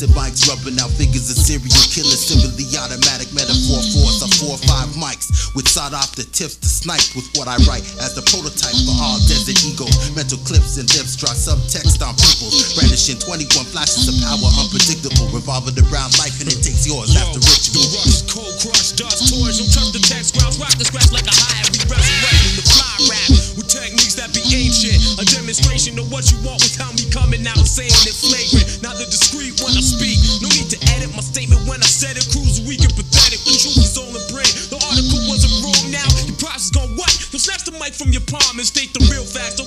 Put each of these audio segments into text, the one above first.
silencing mics, rubbing out figures of serial killers. Similarly automatic metaphor force of four or five mics with sought after tips to snipe with what I write as the prototype for all desert egos. Mental clips and lips draw subtext on people, brandishing 21 flashes of power, unpredictable, revolving around life and it takes yours after The ritual. rush, cold crush, dust toys, don't touch the text, grounds, rock the scratch like a high, we resurrecting the fly rap with techniques that be ancient. A demonstration of what you want without me coming out saying it flagrant. Not the discreet I speak, no need to edit my statement when I said it. Cruise weak and pathetic, the truth is all in brain. The article wasn't wrong now, your process gone what? You'll snatch the mic from your palm and state the real facts.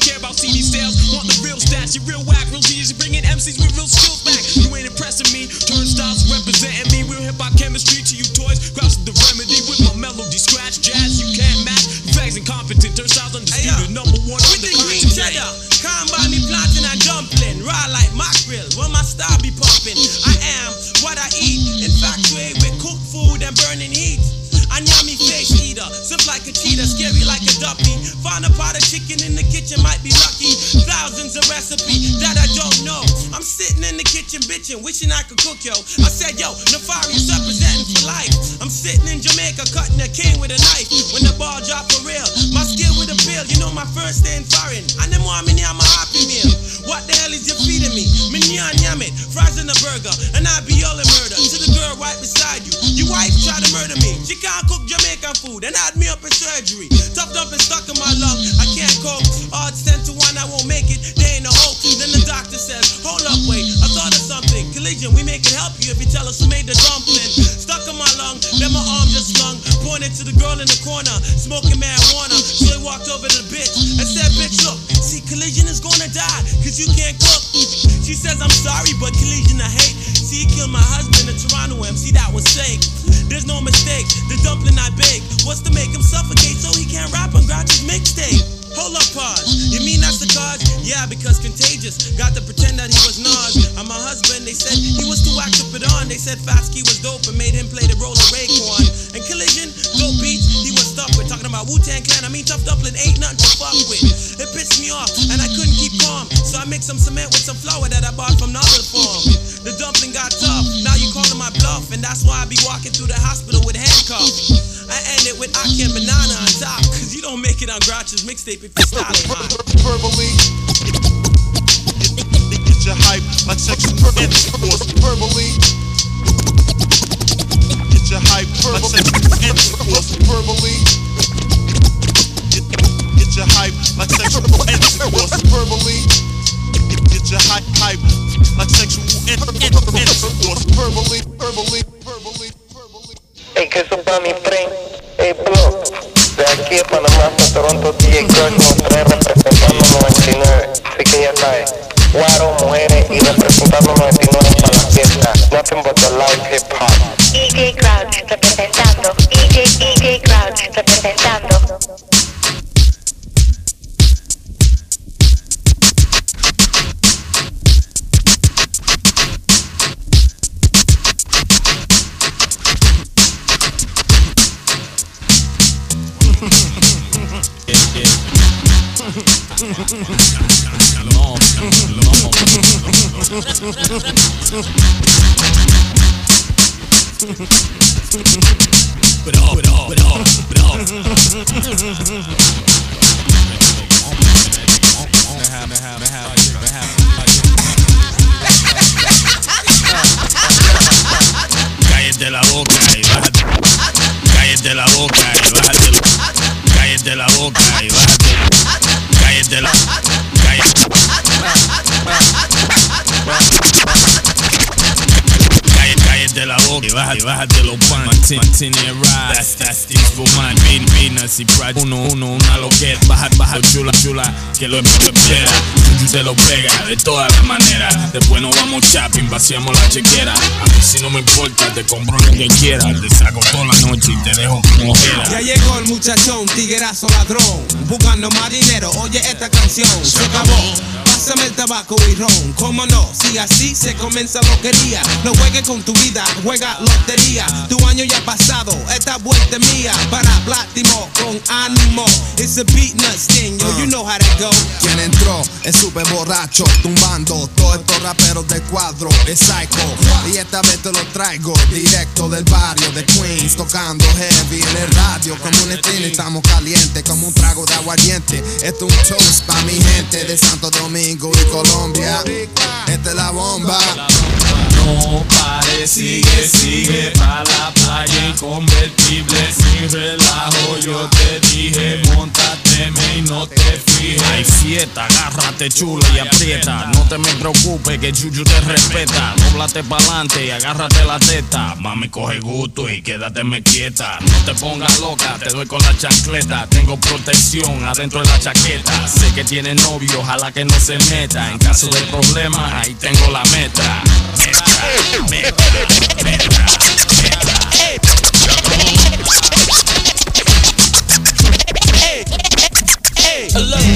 Sitting in the kitchen bitching, wishing I could cook, yo. I said, yo, Nefarious representing for life. I'm sitting in Jamaica, cutting a cane with a knife. When the ball drop for real, my skill with a pill, you know my first day in foreign. And them want me near my happy meal. What the hell is you feeding me? Me nyan yam it, fries in a burger, and I be all in murder. To the girl right beside you, your wife try to murder me. She can't cook Jamaican food and had me up in surgery. Tough dumping stuck in my lung, I can't cope. Odds Collision, we make it help you if you tell us who made the dumpling. Stuck in my lung, then my arm just slung. Pointed to the girl in the corner, smoking marijuana. So he walked over to the bitch and said, Bitch, look, Collision is gonna die, cause you can't cook. She says, I'm sorry, but Collision I hate. See, he killed my husband in Toronto MC, that was fake. There's no mistake, the dumpling I bake was to make him suffocate so he can't rap on Grouch's mixtape. Hold up, pause. You mean that's the cause? Yeah, because contagious. Got to pretend that he was Nas. And my husband, they said he was too to put on. They said Fatsky was dope and made him play the role of Raekwon. And Collision, dope beats, he was stuck with. Talking about Wu Tang Clan, I mean, Tough Dumpling ain't nothing to fuck with. It pissed me off, and I couldn't keep calm. So I mixed some cement with some flour that I bought from Novel Farm. The dumpling got tough. Now you calling my bluff, and that's why I be walking through the hospital with handcuffs. I end it with Aki and banana on top, cause you don't make it on Grouch's mixtape if you style it verbally. Get your hype like sexual intercourse verbally. Your like sexual intercourse verbally. Get, get your hype like sexual intercourse verbally. Get your hype hype like sexual in- in- intercourse verbally, verbally, verbally, verbally. Ey, que eso pa' mi tren, ey, bro. De aquí a Panamá hasta Toronto, DJ Crush nos trae representando 99. Así que ya sabes, guaro, mujeres y representando 99 para la fiesta. Nothing but the live hip hop. DJ Crouch representando despertando. Cállate la boca y bájate. Cállate la boca y bájate. Cállate la boca y bájate. Cállate la. Cállate. Baja- y bájate los pan. Ride. That's, that's the for man. Bean, Venus y Pride. Uno, uno, una loquera. Baja, baja, chula, chula. Que lo, lo espera. Juju te lo pega de todas las maneras. Después nos vamos shopping, vaciamos la chequera. A mí si no me importa, te compro lo que quieras. Te saco toda la noche y te dejo ojera. Ya llegó el muchachón, tiguerazo ladrón, buscando más dinero. Oye esta canción, se acabó. Pásame el tabaco y ron, cómo no, si así se comienza loquería. No juegues con tu vida, juega lotería. Tu año ya ha pasado, esta vuelta mía. Para Baltimore con ánimo. It's a beat nut sting, yo, you know how that go. Quien entró es súper borracho, tumbando todos estos raperos de cuadro, es psycho. Y esta vez te lo traigo directo del barrio de Queens, tocando heavy en el radio. Como un estreno estamos calientes, como un trago de aguardiente. Esto es un toast pa' mi gente de Santo Domingo y Colombia. Esta es la bomba. No pare, sigue, sigue pa' la playa inconvertible sin relajo. Yo te dije, montate y no te fijes. Hay fiesta, agárrate chula y aprieta. No te me preocupes que Chuchu te respeta. Dóblate pa'lante y agárrate la teta. Mami, coge gusto y quédate me quieta. No te pongas loca, te doy con la chancleta. Tengo protección adentro de la chaqueta. Sé que tiene novio, ojalá que no se meta. En caso de problema, ahí tengo la meta. Meta, meta, meta,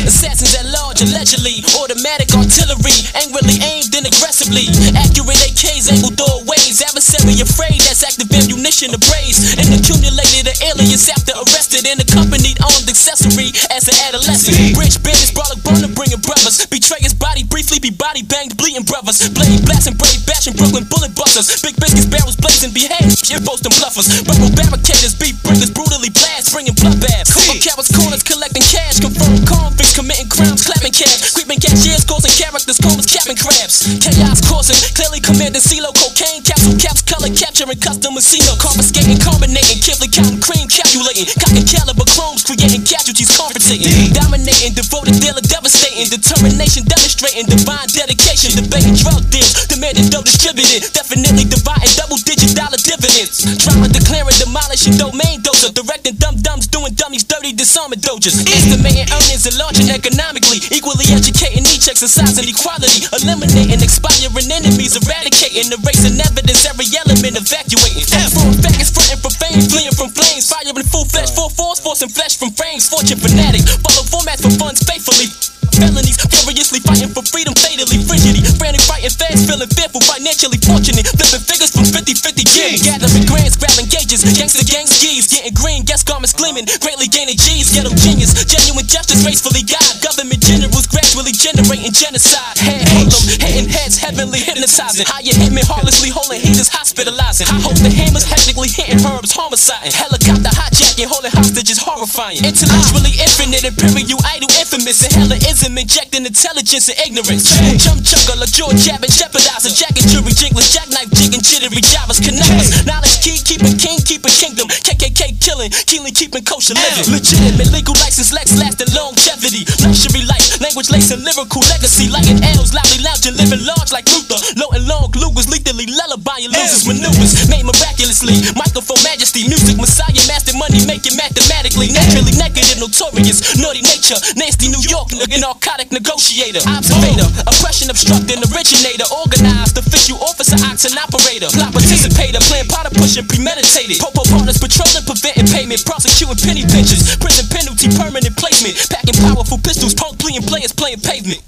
assassins at large, allegedly. Automatic artillery, angrily aimed and aggressively. Accurate AKs, angled doorways. Adversary afraid, that's active ammunition to braze. And accumulated an alias after arrested and accompanied armed accessory as an adolescent. Rich bandits, brawler, burner, bringing brothers. Betray his body, briefly be body banged, bleeding brothers. Blade blasting, brave bashing, Brooklyn bullet busters. Big biscuits, barrels blazing, behave. Shit boasting bluffers. Rebel barricaders, beat bringers, brutally blast, bringing bloodbaths. Cover cowards, corners, collecting cash. Confirmed convicts, committing crimes, clapping cash. Creeping cashiers, causing characters, comas, capping crabs. Chaos causing, clearly commanding CeeLo, cocaine, capsule, caps, color, capturing customers, casino, confiscating, combinating, carefully counting, cream, calculating, cocking caliber chromes, creating casualties, confrontating, dominating, devoted, dealer, devastating, determination, demonstrating, divine dedication, debating drug deals, demanding dough distributed, definitely dividing double digit dollar dividends, drama declaring, demolishing domain dozer, directing dumb dumbs, doing dummies, dirty, disarming dojas, estimating earnings and launching economically, equally educating each exercising equality, eliminating, expiring enemies, eradicating, erasing evidence, every element evacuating. From faggots, fronting for fame, fleeing from flames, firing full flesh, full force, forcing flesh from frames, fortune fanatic, follow formats for funds faithfully. Felonies, furiously fighting for freedom, fatally frigidity. Frantic, fast, feeling fearful, financially fortunate. Flipping figures from 50 50 years. Gathering grants, grabbing gauges. Gangster gang skis, getting green, gas garments gleaming. Greatly gaining G's, ghetto genius. Genuine justice, gracefully God. Government generals gradually generating genocide. Head hoodlum, hitting heads, heavenly hypnotizing. How you hit me heartlessly, holding heaters, hospitalizing. I hold the hammers, hectically hitting herbs, homicide. Helicopter hijacking, holding hostages, horrifying. Intellectually infinite, imperial idol, infamous. And hella ism, injecting intelligence and ignorance. Jump chugger, a jaw jabbing, jeopardizing. Jacking jury, jingless, jackknife, jigging, jittery, Javas, connectors. Knowledge key, keeping king, keeping kingdom. KKK killing, keenly keeping kosher living. Legitimate, legal license, Lex lasting longevity. Luxury life, language lacing, lyrical legacy. Lighting L's, loudly lounging, living large like Luther. Low and long, Lugers, lethally lullabying losers, maneuvers. Made miraculously, microphone majesty, music, messiah, master money, making mathematically. Naturally negative, notorious, naughty nature. Nasty New York, narcotic negotiator. Observator, oppression obstructing, originator. Organized, official officer, oxen operator. Plot participator, plan potter pushing, premeditated. Popo partners patrolling, preventing payment. Prosecuting penny pinchers. Prison penalty, permanent placement. Packing powerful pistols, punk pleading players playing pavement.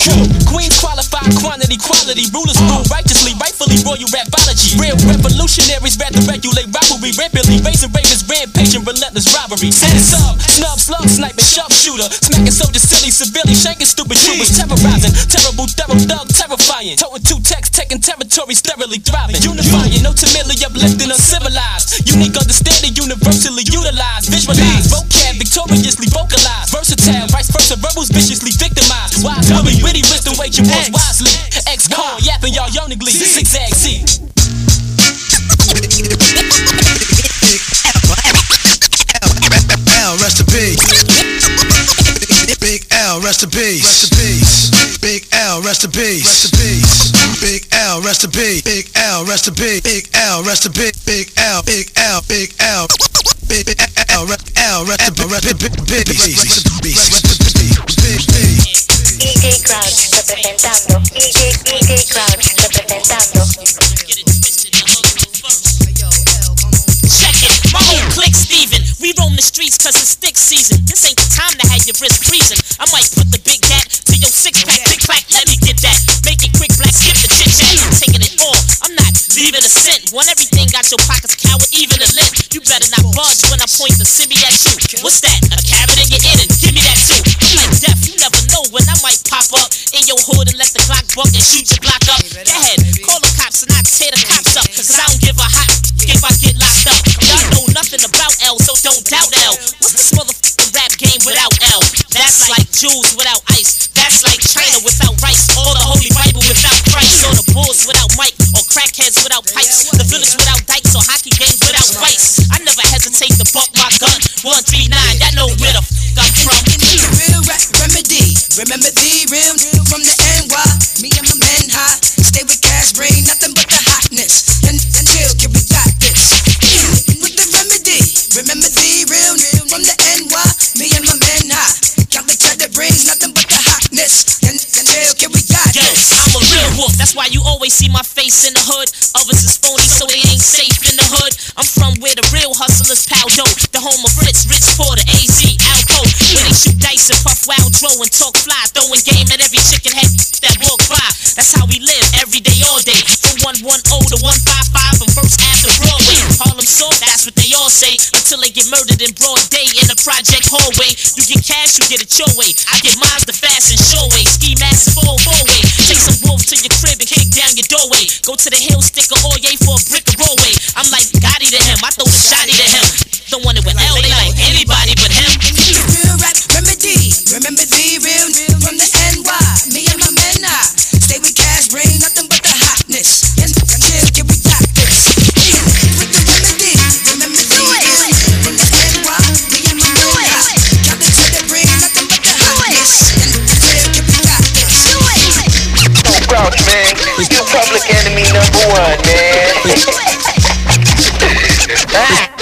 Queens qualified, quantity, quality. Rulers rule righteously, rightfully royal rapology. Real revolutionaries rather regulate rivalry. Rampantly raising ravens, rampaging, relentless robbery. Sub, snub, slug, sniping, sharpshooter. Smacking soldiers silly, severely shanking stupid troopers. Terrorizing, terrible, thorough thug, terrifying. Toting two texts, taking territory, sterilely thriving. Unifying, no ultimately uplifting, uncivilized. Unique understanding, universally utilized. visualized, vocab, victoriously vocalized. Versatile, vice versa, rebels viciously victimized. Wise, loving, witty wisdom, wage your wisely. Ex-con, yapping y'all yearningly. Zigzag C. rest in peace. Big L, rest in peace. Rest in peace. Big L, rest in peace. Rest in peace. Big L, rest in peace. Big L, rest in peace. Big L, rest in peace. Big L, Big L, Big L. Big L, rest L, rest in peace. Rest in peace. DJ Crouch representando. DJ, DJ Crouch representando. The streets cause it's stick season. This ain't the time to have your wrist freezing. I might put the big gat to your six pack, big clack, let me get that. Make it quick, black, skip the chit chat. I'm taking it all. I'm not leaving a cent. Want everything, got your pockets coward, even a lint. You better not budge when I point the simi at you. What's that? A carrot in your ear? Then Give me that too. I'm like deaf, you never know when I might pop up in your hood and let the Glock buck and shoot your block up. Go ahead, call the cops and I tear the cops up. Cause I don't give a hot if I get That's like Jews without ice. That's like China without that's why you always see my face in the hood. Others is phony, so they ain't safe in the hood. I'm from where the real hustlers pound dough. The home of Fritz, Rich Porter, AZ, Alpo. Where they shoot dice and puff wild dro and talk fly. Throwing game at every chicken head that walk by. That's how we live every day, all day. From 110 to 155 from First to Broadway. Harlem Salt, that's what they all say. Until they get murdered in broad day in the project hallway. You get cash, you get it your way. I get mines the fast and sure way. Ski mask and four four way. Take some wolf to your crib and kick down your doorway. Go to the hill, stick a Oye for a brick of rollway. I'm like Gotti to him, I throw the shotty to him. Don't want it with one, man.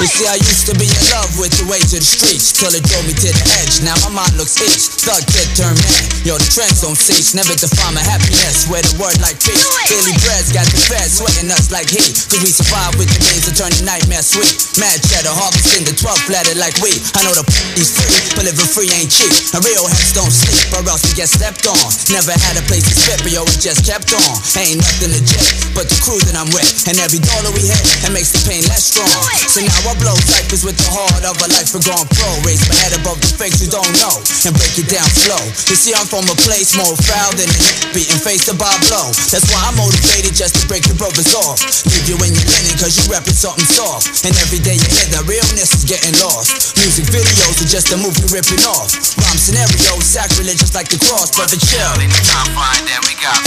You see, I used to be in love with the way to the streets till it drove me to the edge. Now my mind looks itch, thug kid turn man. Yo, the trends don't cease, never define my happiness. Where the word like peace, daily bread's got the feds sweating us like heat. Cause we survive with the means to turn the nightmare sweet. Mad cheddar, harvesting the 12th letter like we. I know the is free, but living free ain't cheap. And real heads don't sleep, or else we get stepped on. Never had a place to spit, but yo, it just kept on. Ain't nothing legit, but the crew that I'm with. And every dollar we hit, it makes the pain less strong. So now I blow cyphers with the heart of a life for gone pro. Raise my head above the fakes you don't know, and break it down slow. You see, I'm from a place more foul than the beating face to Bob Blow. That's why I'm motivated just to break your brothers off. Leave you in your linen, cause you reppin' something soft. And every day you hear that realness is getting lost. Music videos are just a movie ripping off. Rhyme scenarios, sacrilegious like the cross, brother chill. Anytime fine, then we got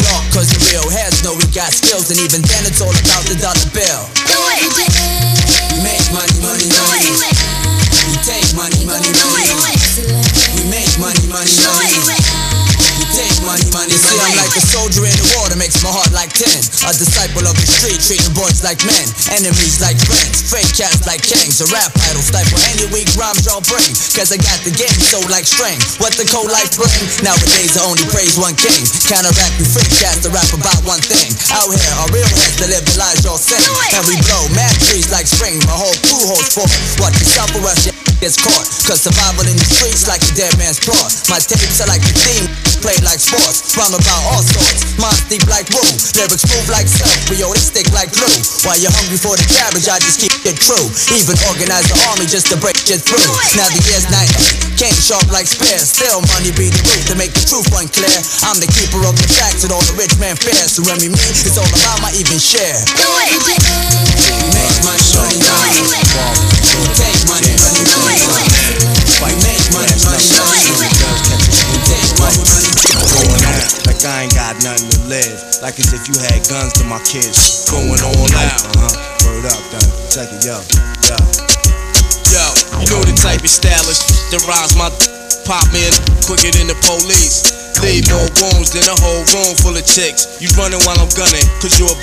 Yo, cause the real heads know we got skills, and even then it's all about the dollar bill. We make money, money, money. We take money, money, money. We make money, money, money. We take money, money, see, I'm like a soldier in the war that makes my heart like ten. A disciple of the street, treating boys like men, enemies like friends, fake cats like kings. A rap idol stifle any weak rhymes y'all bring. Cause I got the game so like string. What the cold life bring? Nowadays I only praise one king. Counteract you fake cats to rap about one thing. Out here are real heads that live the lives y'all sing. And we blow mad trees like spring. My whole crew holds forth. Watch or else gets caught. Cause survival in the streets like a dead man's plot. My tapes are like the theme, play like sports. Rhyme about all sorts. Minds deep like woo. Lyrics move like silk. We all they stick like glue. While you're hungry for the cabbage, I just keep it true. Even organize the army just to break it through. Now the year's 98. Came sharp like spears. Still money be the root to make the truth unclear. I'm the keeper of the facts and all the rich man fears. So Remy me, it's all about my even share. Do it. Make money, money, money. Take money, money, money. I ain't got nothing to live. Like as if you had guns to my kids. Going on out. Uh huh. Word up, done. Check it, yo. Yo. Yo, you know the type of stylish that rhymes my pop in quicker than the police. Leave more wounds than a whole room full of chicks. You running while I'm gunning, cause you're a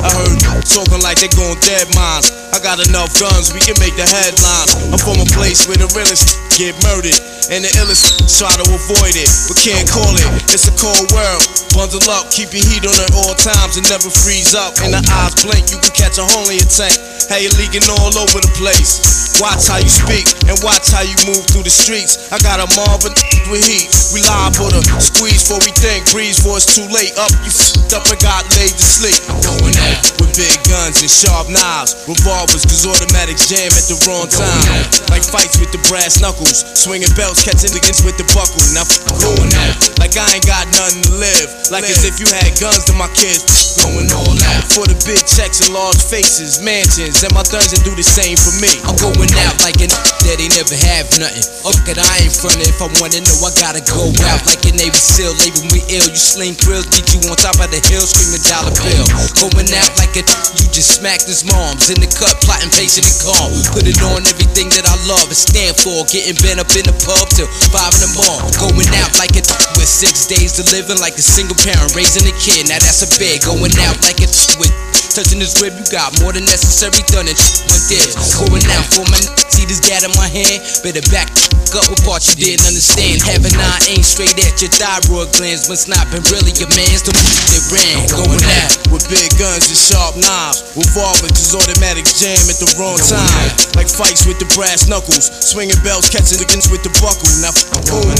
I heard talking like they going dead mines. I got enough guns, we can make the headlines. I'm from a place where the realest get murdered. And the illest try to avoid it, but can't call it. It's a cold world. Bundle up, keep your heat on at all times and never freeze up. And the eyes blink, you can catch a hole in your tank. How you leaking all over the place. Watch how you speak and watch how you move through the streets. I got a Marvin with heat. We live for the squeeze before we think, breeze for it's too late. Up, you f***ed up and got laid to sleep. Going out with big guns and sharp knives, revolvers, cause automatics jam at the wrong time. Like fights with the brass knuckles, swinging belts, catching against with the buckle. Now f- going out like I ain't got nothing to live. Like as if you had guns to my kids. Going all out for the big checks and large faces, mansions, and my thugs that do the same for me. I'm going out like an that they never have nothing. Okay, I ain't frontin'. If I wanna know, I gotta go out like a Navy SEAL. Label me ill. You sling grills, beat you on top of the hill, screaming dollar bill. Going out like a you just smacked his moms in the cut, plotting, patient and calm. Put it on everything that I love and stand for. Getting bent up in the pub till five in the morning. Going out like a with six days to living like a single parent raising a kid. Now that's a big. Going out like a with touching his rib. You got more than necessary done and one did. Going out for my see this gat in my hand. Better back up with parts you didn't understand. Having nine aim straight at your thyroid glands, but it's not been really your man's. The that ran. Going out with big guns and sharp knives, revolvers, cause automatic jam at the wrong time. Like fights with the brass knuckles, swinging belts, catching against with the buckle. Now f- going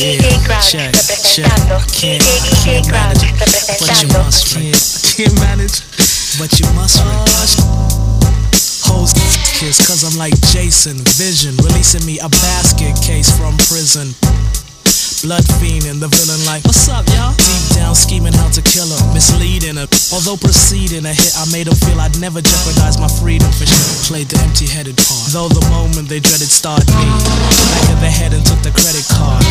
Yeah, check, check. I can't, I can't manage, but you must. Can't, I can't manage, but you must. Hoes cause I'm like Jason Vision, releasing me a basket case from prison. Blood fiend and the villain like, what's up, y'all? Deep down scheming how to kill him, misleading her. Although proceeding a hit, I made him feel I'd never jeopardize my freedom for shit. Played the empty-headed part. Though the moment they dreaded starred me, back of the head and took the credit card.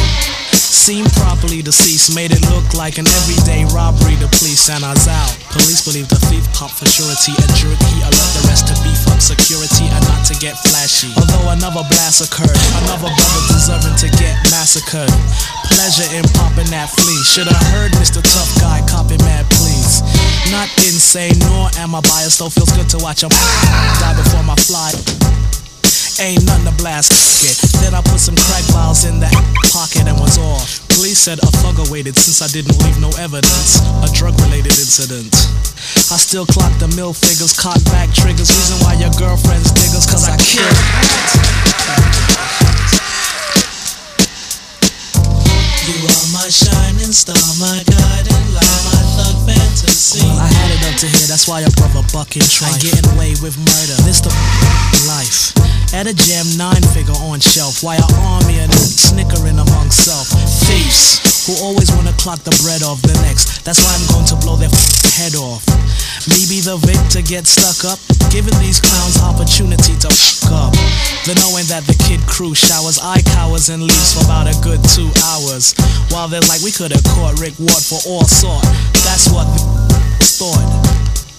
Seemed properly deceased, made it look like an everyday robbery. The police and I was out. Police believe the thief popped for surety and jerk. He alert the rest to beef up security and not to get flashy. Although another blast occurred, another brother deserving to get massacred. Pleasure in popping that flea. Should've heard Mr. Tough Guy copping mad please. Not insane, nor am I biased, though feels good to watch him die before my fly. Ain't nothing to blast it. Then I put some crack vials in that pocket and was off. Police said a thug awaited since I didn't leave no evidence. A drug related incident. I still clock the mill figures, cock back triggers. Reason why your girlfriend's diggers, cause I killed. You are my shining star, my guiding light, my thug fantasy. Well, I had it up to here, that's why a brother bucking try. Getting away with murder. This the life. At a jam, nine figure on shelf. Why a army and snickering among self. Thieves who always wanna clock the bread off the next. That's why I'm going to blow their head off. Maybe be the victor, get stuck up. Giving these clowns opportunity to fuck up. The knowing that the kid crew showers eye cowers and leaves for about a good two hours. While they're like, we could have caught Rick Ward for all sort. That's what the thought.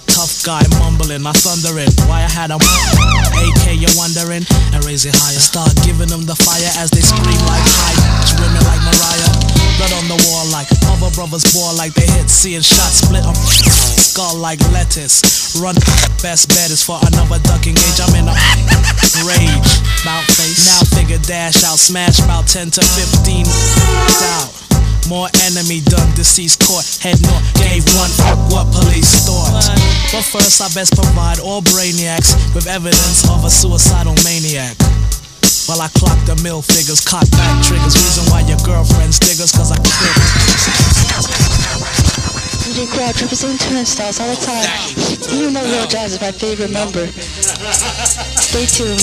Tough guy mumbling, I thundering. Why I had a AK, you're wondering? And raise it higher. Start giving them the fire as they scream like high. Women like Mariah. Blood on the wall like other brothers ball like they hit. Seeing shots split on skull like lettuce. Run, best bet is for another duck engage. I'm in a rage. Mount face. Now figure dash out, smash about 10 to 15 out. More enemy done, deceased caught, head north, gave one what police thought. But first I best provide all brainiacs with evidence of a suicidal maniac. While I clock the mill figures, cock back triggers, reason why your girlfriend's diggers, cause I quit. DJ Crouch representing turnstiles all the time. You know Real Jazz is my favorite member. Stay tuned.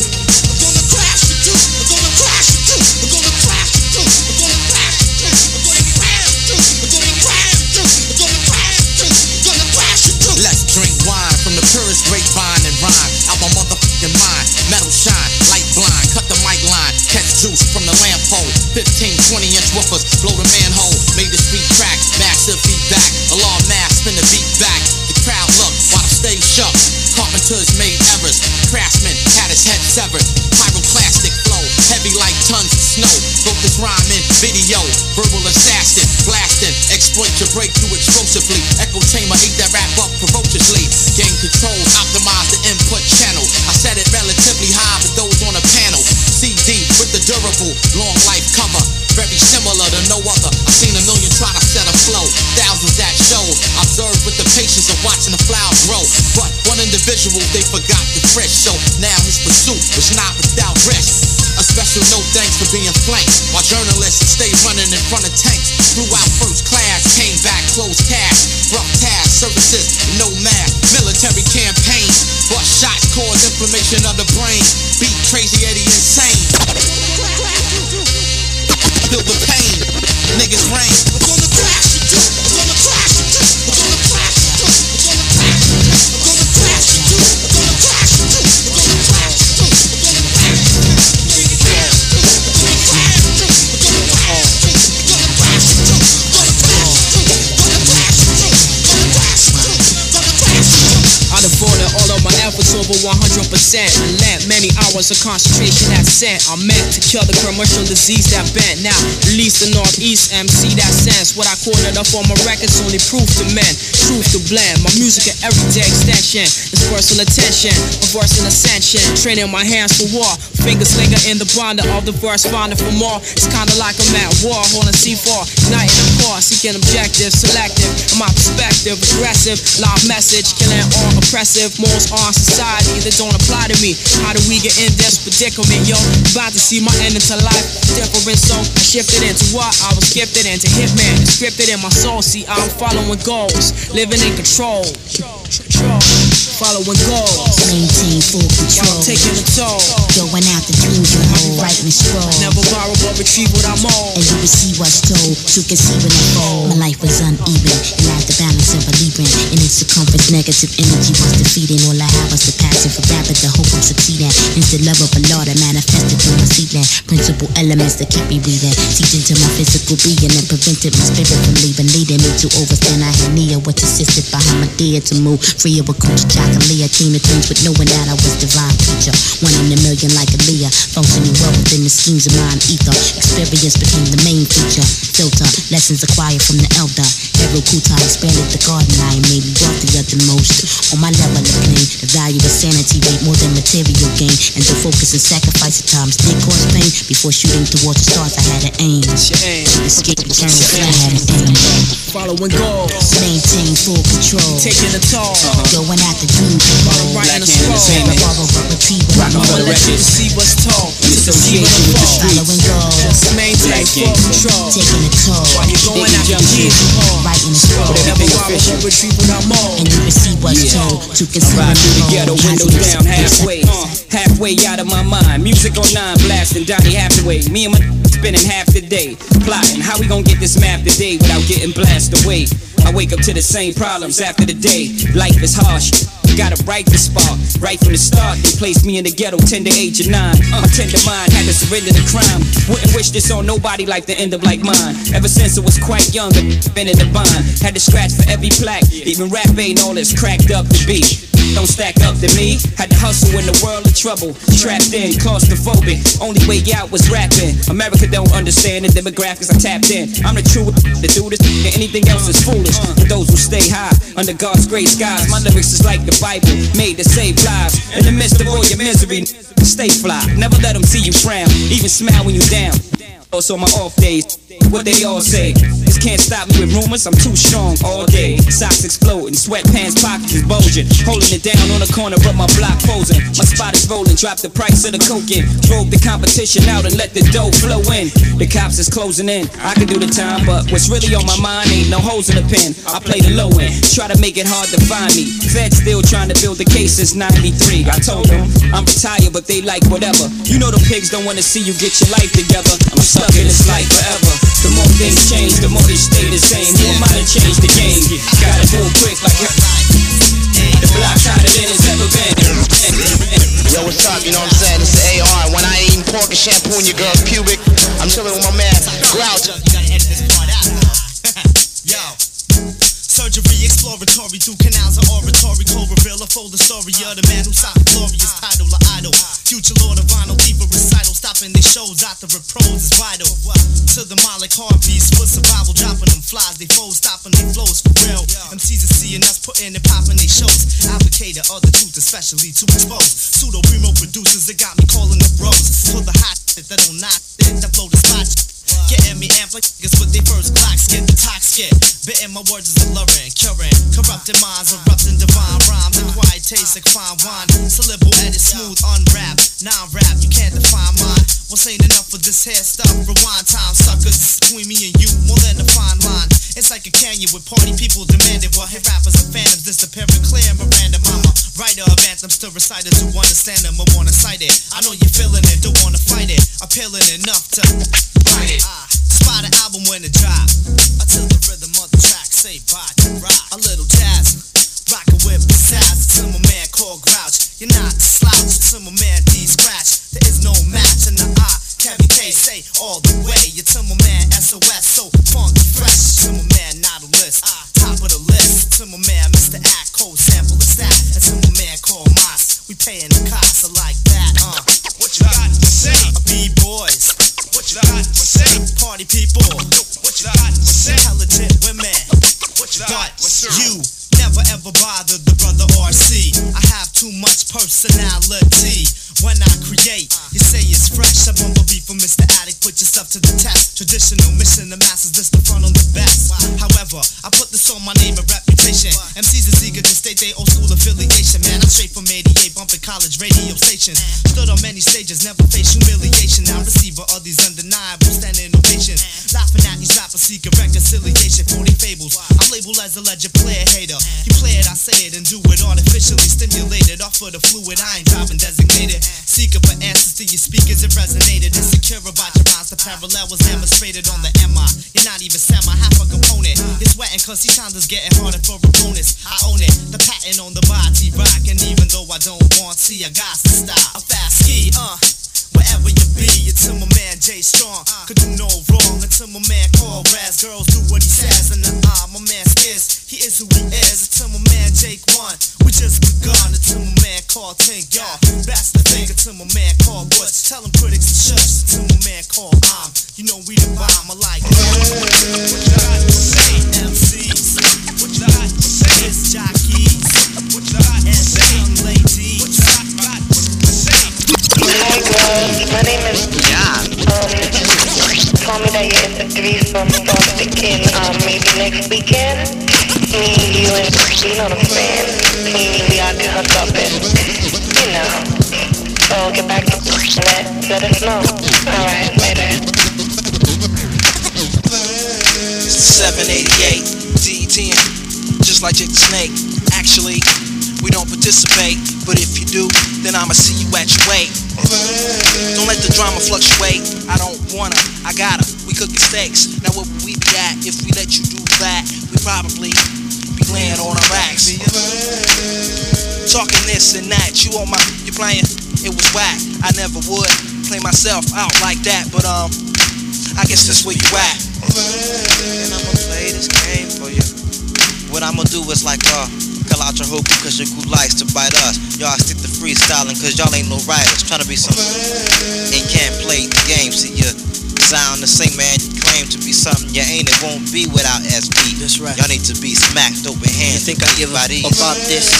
blow the manhole, made the street tracks. massive feedback, alarm mass, spin the beat back. The crowd look, while the stage shook. Carpenters made errors, craftsman had his head severed. Pyroclastic flow, heavy like tons of snow. Focus rhyming. video, verbal assassin, blasting, exploit your breakthrough explosively. Echo chamber ate that rap up ferociously. Gain control, out they forgot the fresh. So now his pursuit was not without rest. A special no thanks for being flanked. While journalists stay running in front of tanks. Flew out first class, came back closed cash. Rough task, services, no math. Military campaign. Bust shots cause inflammation of the brain. Beat crazy Eddie insane. Over 100% and lent many hours of concentration that sent. I meant to kill the commercial disease that bent. Now, release the Northeast MC that sense. What I quoted up on my records only proof to men, truth to blend. My music an everyday extension. It's personal attention, a verse in ascension. Training my hands for war. Fingers linger in the bonder of the verse, finding for more. It's kinda like I'm at war, holding C4, uniting the core, seeking objective, selective. In my perspective, aggressive, loud message, killing all oppressive. Most on society that don't apply to me. How do we get in this predicament, yo? About to see my end into life different, so I shifted into what I was gifted into. Hitman, scripted in my soul. See, I'm following goals, living in control. Following goals, Maintain full control. while taking a toll. Going out the dreams you hold, writing scroll. Never borrow but retrieve what I'm on. And you will see what's told, you can see when I. My life was uneven, it lacked the balance of a Libran. In its circumference, negative energy was defeating. All I have was the passion for rapid, the hope of succeeding. Instant love of a law that manifested through my seedland. Principal elements that keep me breathing. Teaching to my physical being and prevented my spirit from leaving. Leading me to overstand I had Nia, which assisted behind my dear to move. Free of a coach, chocolate. Came to terms with knowing that I was divine creature. One in a million like a Leah. Functioning well within the schemes of mind ether. Experience became the main feature. Filter, lessons acquired from the elder. Hero Kuta expanded the garden. I made me wealthier than most. On my level of plane, the value of sanity rate more than material gain. And the focus and sacrifice at times did cause pain. Before shooting towards the stars, I had an aim. Escape eternal flame, I had an aim. Following goals, maintain full control. Taking a toll, going out the dream while I'm writing a scroll. Rockin' I'ma let you see what's told. To see what I'm Following goals. Just maintain full control. Taking a toll. While you're going out the dream hole. Writing a scroll. Never borrow but retrieve I'm on. And you can see what's told. To consider Ride through the ghetto, windows down halfway. Uh, halfway out of my mind. Music on nine, blasting Donny Hathaway. Me and my spending half the day plotting how we gonna get this map today without getting blasted away. I wake up to the same problems after the day. Life is harsh. Gotta right the spark. Right from the start, they placed me in the ghetto, tender age of nine. Uh, my tender mind had to surrender to crime. Wouldn't wish this on nobody like the end of like mine. Ever since I was quite young, been in the bind. Had to scratch for every plaque. Even rap ain't all it's cracked up to be. Don't stack up to me. Had to hustle in the world of trouble. Trapped in, claustrophobic. Only way out was rapping. America don't understand the demographics I tapped in. I'm the true to do this, and anything else is foolish. For those who stay high under God's gray skies, my lyrics is like the Bible, made to save lives. In the midst of all your misery, stay fly. Never let them see you frown, even smile when you down. Oh, also my off days, what they all say. This can't stop me with rumors, I'm too strong all day. Socks exploding, sweatpants pockets bulging. Holding it down on the corner of my block posing. My spot is rolling, drop the price of the coke in. Drove the competition out and let the dough flow in. The cops is closing in, I can do the time, but what's really on my mind ain't no holes in the pen. I play the low end, try to make it hard to find me. Feds still trying to build the case since 93. I told them I'm retired, but they like whatever. You know the pigs don't wanna see you get your life together. I'm stuck in this life forever. The more things change, the more they stay the same. Who am I to change the game? Gotta move quick like the block's hotter than it's ever been. Yo, what's up? You know what I'm saying? It's the AR. When I ain't eating pork and shampooing your girl's pubic, I'm chilling with my man Grouch. A folder story of the man who sought glorious title of idol. Future lord of vinyl, leave a recital, stopping their shows the repros is vital. To the Malik Harveys for survival, dropping them flies, they fold, stopping they flows for real. MCs are seeing us putting and popping they shows. Advocator of the truth, especially to expose. Pseudo primo producers that got me calling the bros. For the hot shit that don't knock it, that blow the spot. Getting me amped like niggas with they first Glocks get the toxic. Bitten my words is alluring, curing. Corrupted minds, erupting divine rhymes. Acquired taste like fine wine. Syllable edit smooth, unwrap. Non-rap, you can't define mine. What's ain't enough for this hair stuff? Rewind time, suckers. Between me and you, more than a fine line. It's like a canyon with party people demanding. while hip rappers are phantoms. Parent clear, Miranda mama. Writer of anthems to reciters who understand them or wanna cite it. I know you're feeling it, don't wanna fight it. Appealing enough to fight it. Spot an album when it drop. Until the rhythm of the track say bye to rock. A little stations. Stood on many stages, never faced humiliation. Now receiver of these undeniable standing ovations. Laughing at these rappers seeking reconciliation for their fables. I'm labeled as a legend player hater. You play it, I say it, and do it artificially stimulated. Off of the fluid, I ain't driving designated. Seeker for answers to your speakers, it resonated. Insecure about your rhymes, the parallel was demonstrated on the You're cause these times is getting harder for opponents. I own it, the patent on the body rock. And even though I don't want to, I got to stop. A fast ski, uh. Wherever you be, to my man Jay Strong. Could do no wrong until my man call Raz. Girls do what he says, and the ah, my man is. He is who he is. To my man Jake One. We just begun. To my man called Tink, y'all. That's the thing. To my man called Woods. Tell them critics to shush. To my man called I'm. You know we the bomb. I like. What you got to say? MCs. What you got to say? It's jockeys. What you got to say? Young ladies. What you got to say? Hi girls, my name is John. Um, told me that you're into threesome, so I'm thinking um, maybe next weekend, me, you, and you know what I'm saying? Me, we all can hook up and, you know. So get back to let, let us know. Alright, later. 788 D10, just like Jake the Snake. Actually, we don't but if you do, then I'ma see you at your weight. Don't let the drama fluctuate. I don't wanna, I gotta. We cooking steaks. Now where would we be at if we let you do that? We probably be laying on our racks. Talking this and that, you on my, you playing? It was whack. I never would play myself out like that, but um, I guess that's where you at. And I'ma play this game for you. What I'ma do is like uh Call out your hoop cause your crew likes to bite us. Y'all stick to freestyling cause y'all ain't no writers. Trying to be some and can't play the game. See you sound the same man. You claim to be something you ain't. It won't be without SB. That's right. Y'all need to be smacked open hand. You think I give a about this?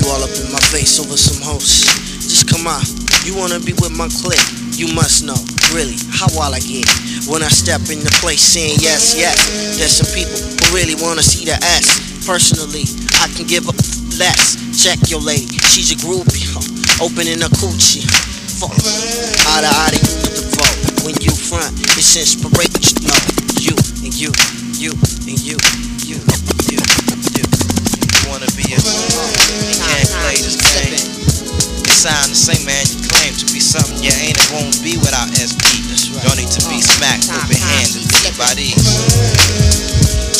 You all up in my face over some hoes. Just come on. You wanna be with my clique? You must know, really, how wild I get when I step in the place saying yes, yes. There's some people who really wanna see the S. Personally, I can give a less. Check your lady, she's a groupie. Huh. Opening a coochie. Fuck. Out of out you the vote. When you front, it's inspirational. You and you, you and you, you, you, you. You wanna be a you can't play this game. You sound the same man. You claim to be something you ain't. It won't be without SB. Y'all need to be uh, smacked open handed by these.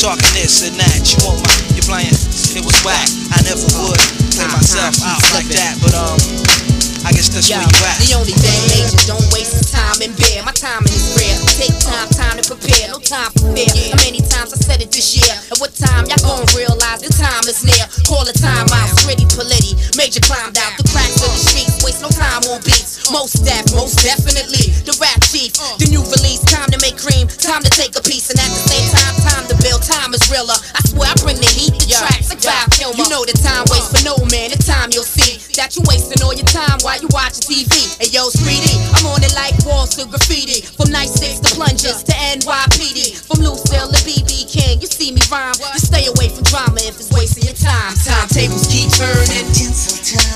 Talking this and that. You want my, you playing? It was whack. I never would play myself out like that, but um. I guess that's Yo, where you at. The only thing major, don't waste his time in bed. My timing is rare. Take time, time to prepare. No time for fear. How many times I said it this year? At what time y'all gonna realize the time is near? Call a timeout, gritty politi. Major climbed out the cracks of the streets. Waste no time on beats. Most staff, most definitely. The rap chief, the new release. Time to make cream, time to take a piece, and at the same time, time to build. Time is realer. I swear I bring the heat, the tracks like yeah. Val You know the time waits for no man. The time you'll see that you're wasting all your time. While while you watchin' TV. Hey yo, Streety, I'm on it like walls to graffiti. From night six to plunges to NYPD. From Lucille to BB King, you see me rhyme. Just stay away from drama if it's wasting your time. Timetables keep turning.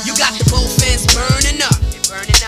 You got the both ends burning up.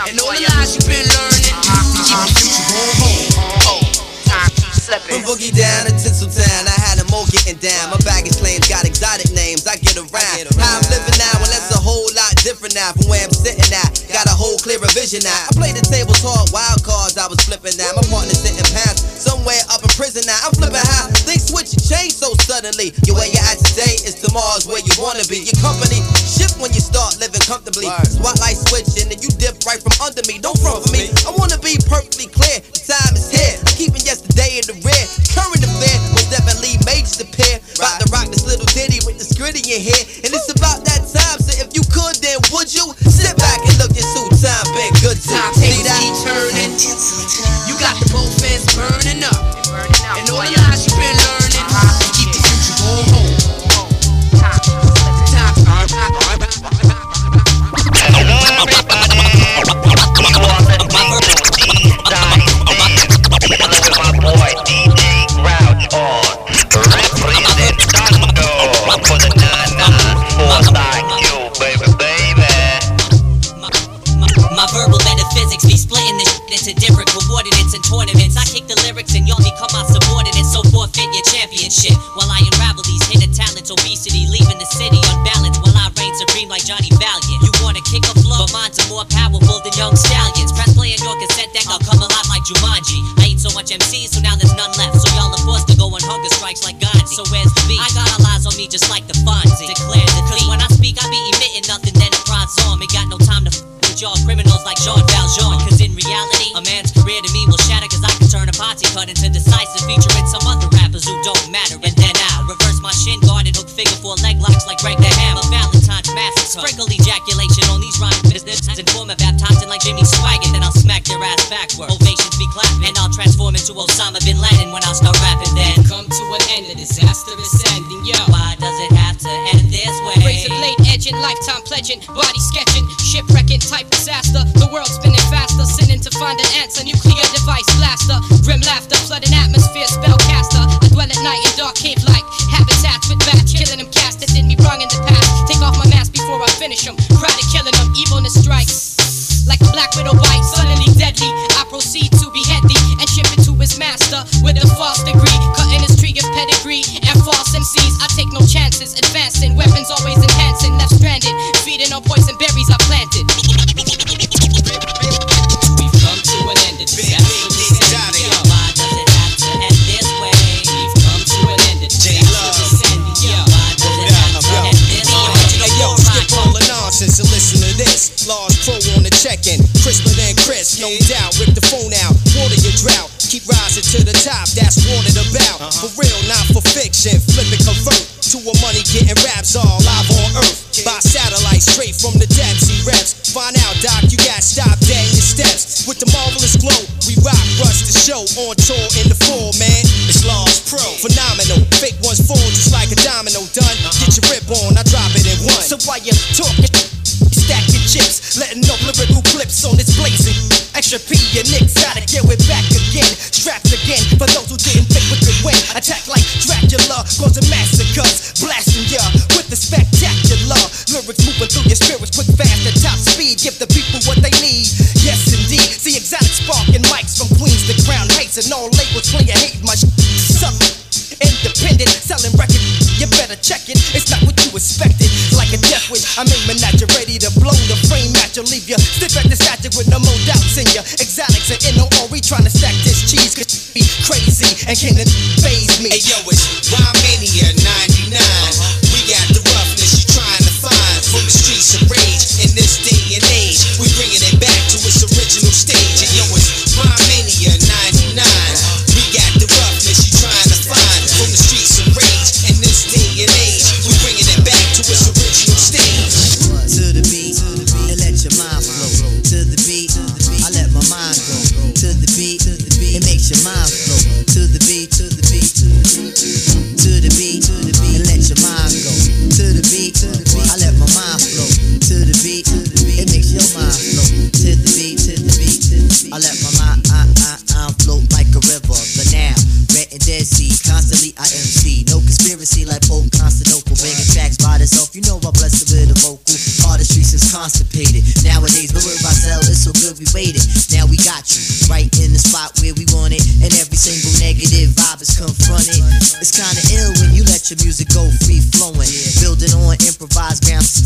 And all the lies you've been learning. Uh-huh. You future home. Oh, time. From Boogie down to Tinseltown, I had them all getting down. My baggage claims got exotic names. I get around. How I'm living now, well, that's a whole lot different now from where I'm sitting at hold clearer vision now. I play the table, talk wild cards I was flipping now. My partner sitting past, somewhere up in prison now. I'm flipping how things switch and change so suddenly. Your way you're at today is tomorrow's where you wanna be. Your company shift when you start living comfortably. Spotlight switching and you dip right from under me. Don't front for me. I wanna be perfectly clear. The time is here. I'm keeping yesterday in the rear. Current affair will definitely made disappear. About to rock this little ditty with the gritty in here. You got the both ends burning up.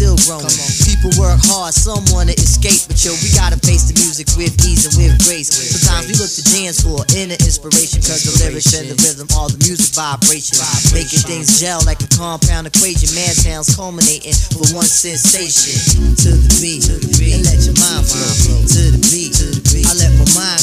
Still growing. People work hard, some wanna escape, but yo, we gotta face the music with ease and with grace. Sometimes we look to dance for inner inspiration, cause the lyrics and the rhythm, all the music vibration. Making things gel like a compound equation. Man sounds culminating for one sensation. To the beat, and let your mind flow. To the beat, I let my mind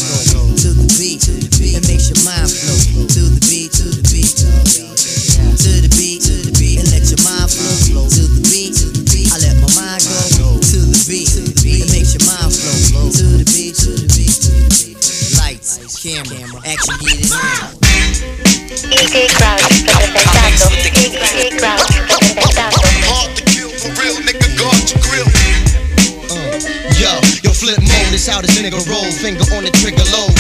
Uh, yo, yo, flip mode is how this nigga roll. Finger on the trigger low.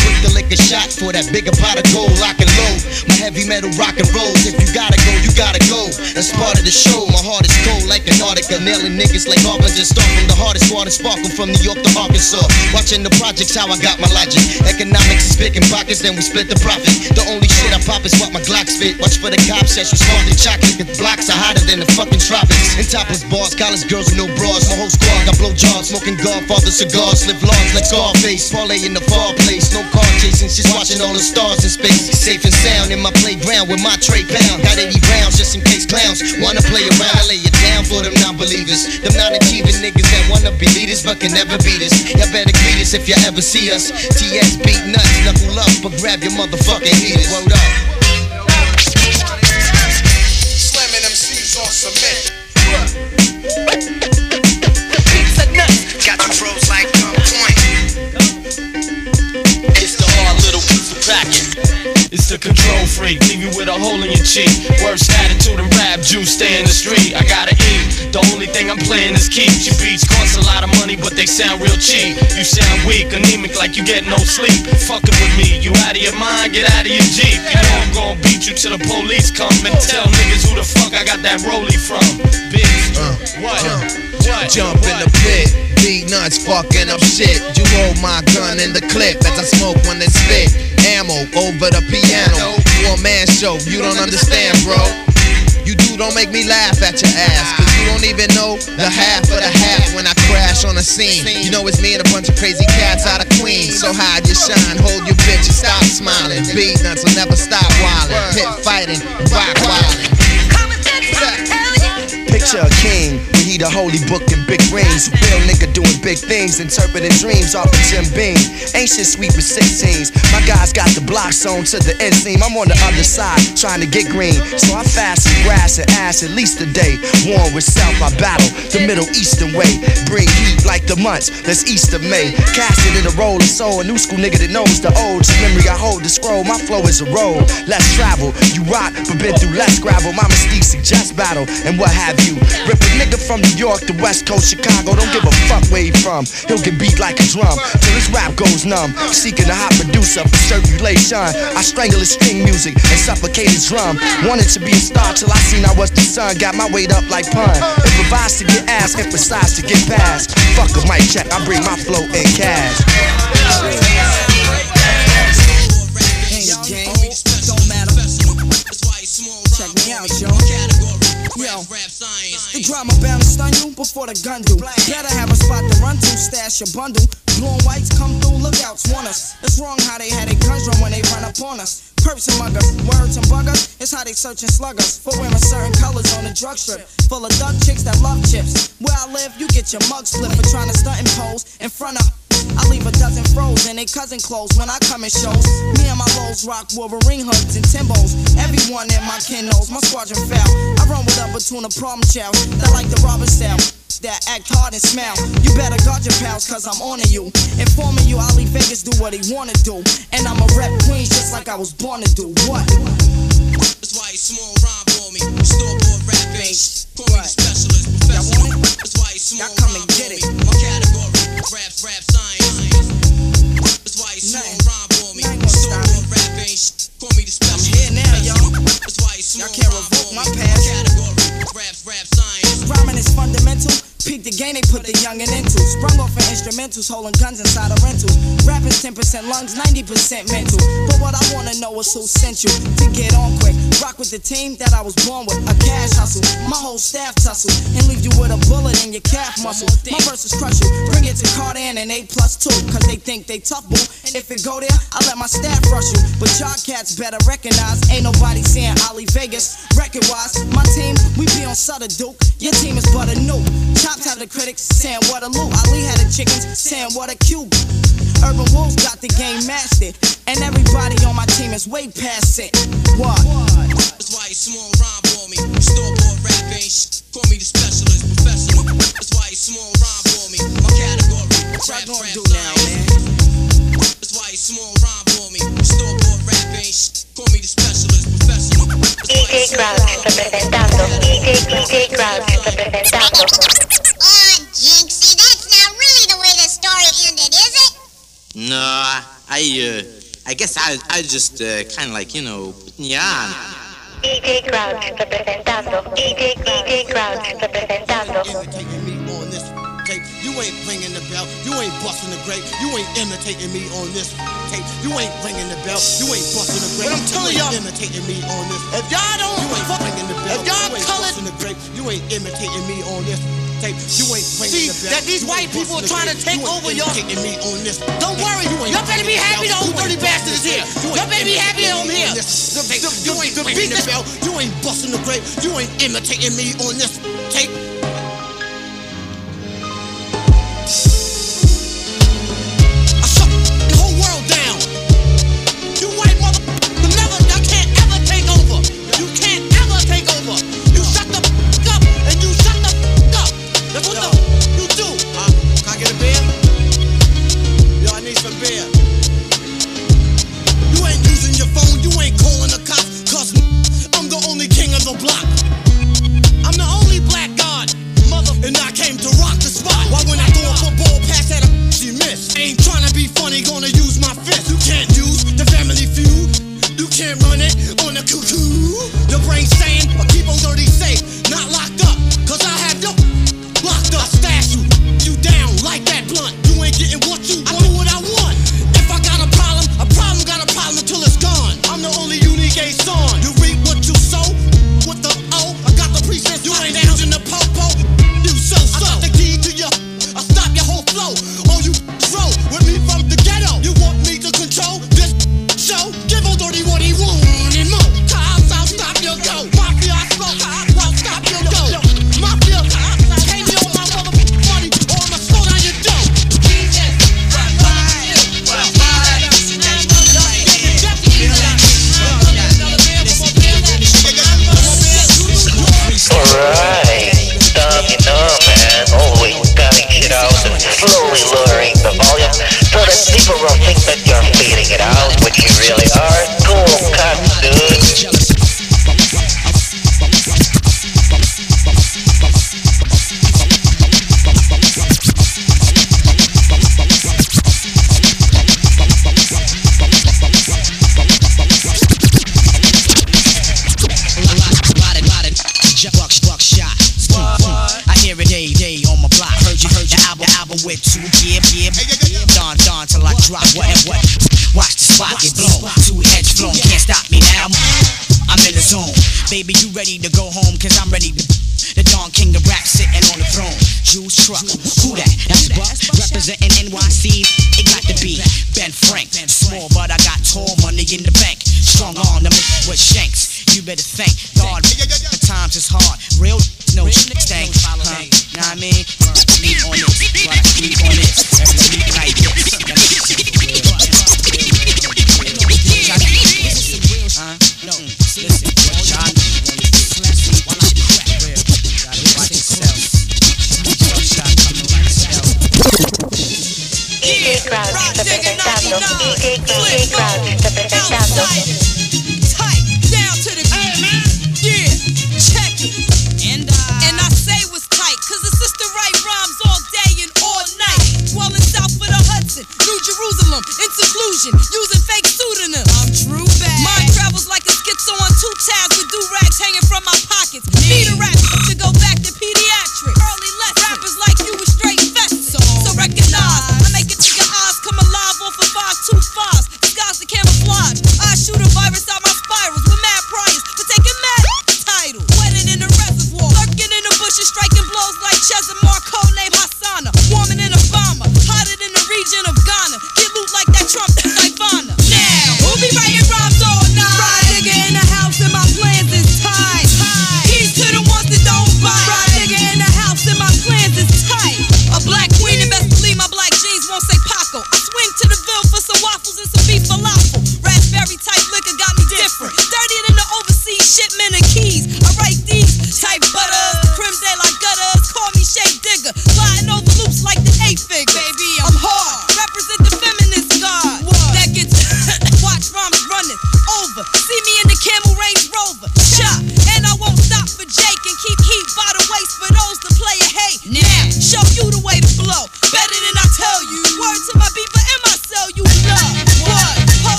Quick to lick a shot for that bigger pot of gold. Lock and low. My heavy metal rock and rolls. If you gotta go, you gotta go. That's part of the show. My heart is cold like an Antarctica. Nailing niggas like Harbinger. Start from the hardest water sparkle from New York to Arkansas. Watching the projects, how I got my logic. Economics is picking pockets, then we split the profit. The only shit I pop is what my Glocks fit. Watch for the cops, that's responding chocolate. The blocks are hotter than the fucking tropics. And topless bars, college girls with no bras. My whole squad got blow jobs, smoking Godfather cigars, slip lawns like Scarface. Parlay in the far place, no car chasing, just watching all the stars in space. Safe and sound in my playground with my tray pound. Got 80 rounds just in case clowns wanna play around. I lay it down for them non-believers, them non-achieving niggas that wanna be leaders but can never beat us. Y'all better greet us if you ever see us. TS Beatnuts, knuckle up, but grab your motherfucking heaters. Word up. Little piece of cracking. It's the control freak, leave you with a hole in your cheek. Worst attitude in rap, juice stay in the street. I gotta eat. The only thing I'm playing is keep. Your beats cost a lot of money, but they sound real cheap. You sound weak, anemic, like you get no sleep. Fucking with me, you out of your mind, get out of your jeep. You know I'm gonna beat you till the police come and tell niggas who the fuck I got that rollie from. Bitch, uh, what? What? Jump in the pit, Beatnuts, fucking up shit. You hold my gun in the clip as I smoke when they spit. Ammo over the piano. One man show, you don't understand, bro. You do don't make me laugh at your ass. Cause you don't even know the half of the half when I crash on the scene. You know it's me and a bunch of crazy cats out of Queens. So hide your shine, hold your bitch and stop smiling. Beatnuts will never stop wildin'. Hit fighting, rock wildin'. Picture a king, when he the holy book and big rings. Real nigga doing big things, interpreting dreams off of Jim Beam. Ancient sweet with 16s. My guys got the block sewn to the end seam. I'm on the other side, trying to get green. So I fasten grass and ass at least a day. Warm with self, I battle the Middle Eastern way. Bring heat like the months, that's Easter May. Cast it in a roll of soul, a new school nigga that knows the old. Memory I hold the scroll, my flow is a roll. Less travel, you rock, but been through less gravel. My mystique suggests battle, and what have you. Rip a nigga from New York to West Coast, Chicago. Don't give a fuck where he from. He'll get beat like a drum till his rap goes numb. Seeking a hot producer for circulation. I strangle his string music and suffocate his drum. Wanted to be a star till I seen I was the sun. Got my weight up like pun. Improvise to get ass, emphasize to get past. Fuck a mic check, I bring my flow in cash. Drama bound to stun you before the gun do. Better have a spot to run to, stash your bundle. Blue whites come through, lookouts want us. It's wrong how they had a guns run when they run up on us. Perps and muggers, words and buggers, it's how they search and slug us. For wearing certain colors on the drug strip. Full of duck chicks that love chips. Where I live, you get your mug split for trying to stunt and pose in front of. I leave a dozen froze in cousin clothes when I come in shows. Me and my lows rock Wolverine hoods and Timbos. Everyone in my kin knows my squadron fell. I run with a between a problem child that like the robber style. That act hard and smile. You better guard your pals, cause I'm on to you. Informing you, leave Vegas do what he wanna do. And I'ma rep Queens just like I was born to do. What? That's why you small rhyme for me. Store bought rapping. Call me the specialist, professor. That's why you small Y'all come and rhyme get for me. My category, rap, rap science. That's why you small rhyme for me. Store bought rapping. Call me the specialist. here now, y'all. That's why you small Y'all can't rhyme revoke for my past. Rhyming is fundamental. Peak the game they put the youngin' into. Sprung off of instrumentals, holding guns inside a rental. Rappers 10% lungs, 90% mental. But what I wanna know is who sent you to get on quick. Rock with the team that I was born with. A cash hustle, my whole staff tussle, and leave you with a bullet in your calf muscle. My verses crush you. Bring it to Cardan and an A plus two, cause they think they tough, boo. If it go there, I let my staff rush you. But y'all cats better recognize, ain't nobody saying Ali Vegas. Record wise, my team, we be on Sutter Duke. Your team is but a new. Chops have the critics saying what a loot. Ali had the chickens saying what a cube. Urban Wolves got the game mastered, and everybody on my team is way past it. What? That's why you small rhyme for me. Store bought rap ain't sh- Call me the specialist, professional. That's why you small rhyme for me. My category, What y'all gonna do now, science. That's why you small rhyme for me. Store bought rap ain't sh- Call me the specialist, professional. DJ Crowd representando. DJ, DJ Crowd representando. Oh, Jinxie, that's not really the way the story ended, is it? No, I, uh, I guess I, I just, uh, kind of like, you know, putting you on. DJ Crowd representando. DJ, DJ Crowd representando. Imitating me on this tape. You ain't ringing the bell. You ain't busting the grape. You ain't imitating me on this tape. You ain't ringing the bell. You ain't busting the grape. But I'm telling you y'all- ain't imitating me on this. If y'all don't you ain't ringing the bell. if y'all you ain't colored- busting the grape. You ain't imitating me on this tape. You ain't See, the bell. that these You white people the trying to take You over y'all- me on this. Don't worry, You ain't y'all better be happy the old dirty bastard is here. Y'all better be happy imitating I'm here. The, tape. the, You the, ain't the ringing the bell. You ain't busting the grape. You ain't imitating me on this tape. World down. You white mother, never, you can't ever take over. You can't ever take over. You shut the up and you shut the up. That's what the she miss? Ain't trying to be funny, gonna use my fist. You can't use the family feud. You can't run it on the cuckoo. Your brain saying, but keep on dirty safe, not locked up. Cause I have your locked up. Stash you, you down like that blunt. You ain't getting what you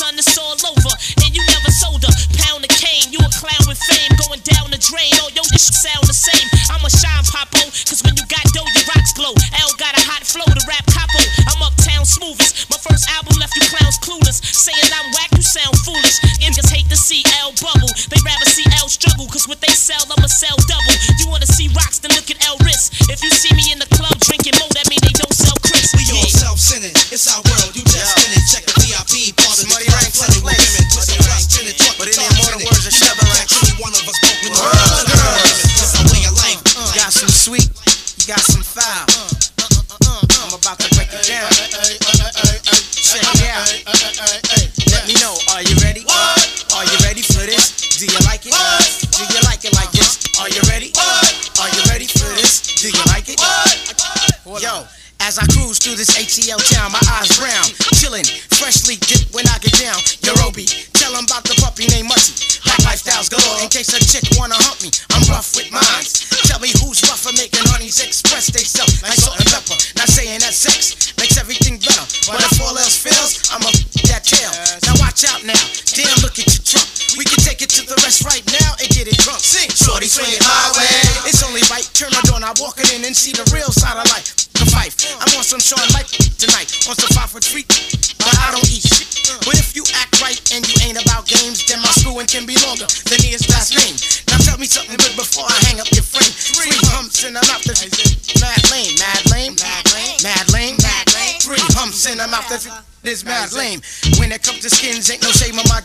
son, it's all over. Lame. When it comes to skins, ain't no shame on my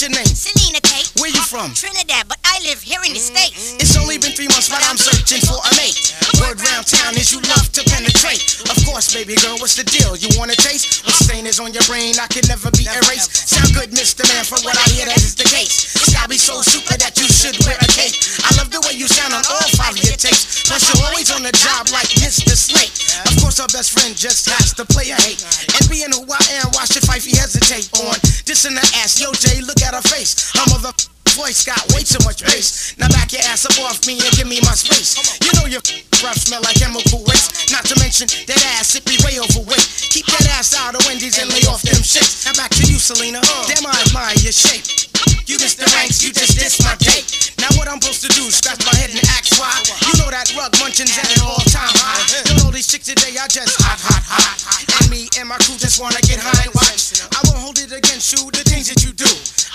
What's your name? Selena Kate. Where you from? Trinidad, but I live here in the mm. States. It's only been three months, but I'm searching for a mate. Word round town is you love to penetrate. Of course, baby girl, what's the deal? You wanna taste? What stain is on your brain? I can never be erased. Sound good, Mr. Man, from what I hear, that is the case. This guy be so super that you should wear a cape. I love the way you sound on all five of your tapes. Plus, you're always on the job like Mr. Snake. Of course, our best friend just has to play a hate. And being who I am, why should Fifey hesitate on this and ass? Yo, Jay, look at her face. I'm mother voice got way too much bass. Now back your ass up off me and give me my space. You know your breath smell like chemical waste. Not to mention that ass, it be way overweight. Keep that ass out of Wendy's and lay off them shits. Now back to you, Selena. Uh. Damn, I admire your shape. You just the ranks, you just this my date. Now what I'm supposed to do? Scratch my head and act why? You know that rug munching's at an all-time high. Uh-huh. You know these chicks today, I just hot, hot, hot. And me and my crew just wanna get high and watch. I won't hold it against you, the things that you do.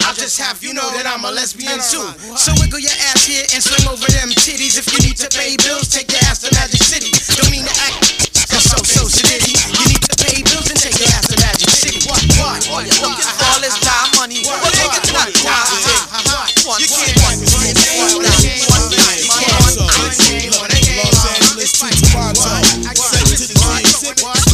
I'll just have you know that I'm a lesbian too. So wiggle your ass here and swing over them titties. If you need to pay bills, take your ass to Magic City. Don't mean to act so so shitty. You need to pay bills and take your ass to Magic City. What? What? All this time money. What? Niggas not What? You can't. Los Angeles to Toronto, What it to the Mississippi.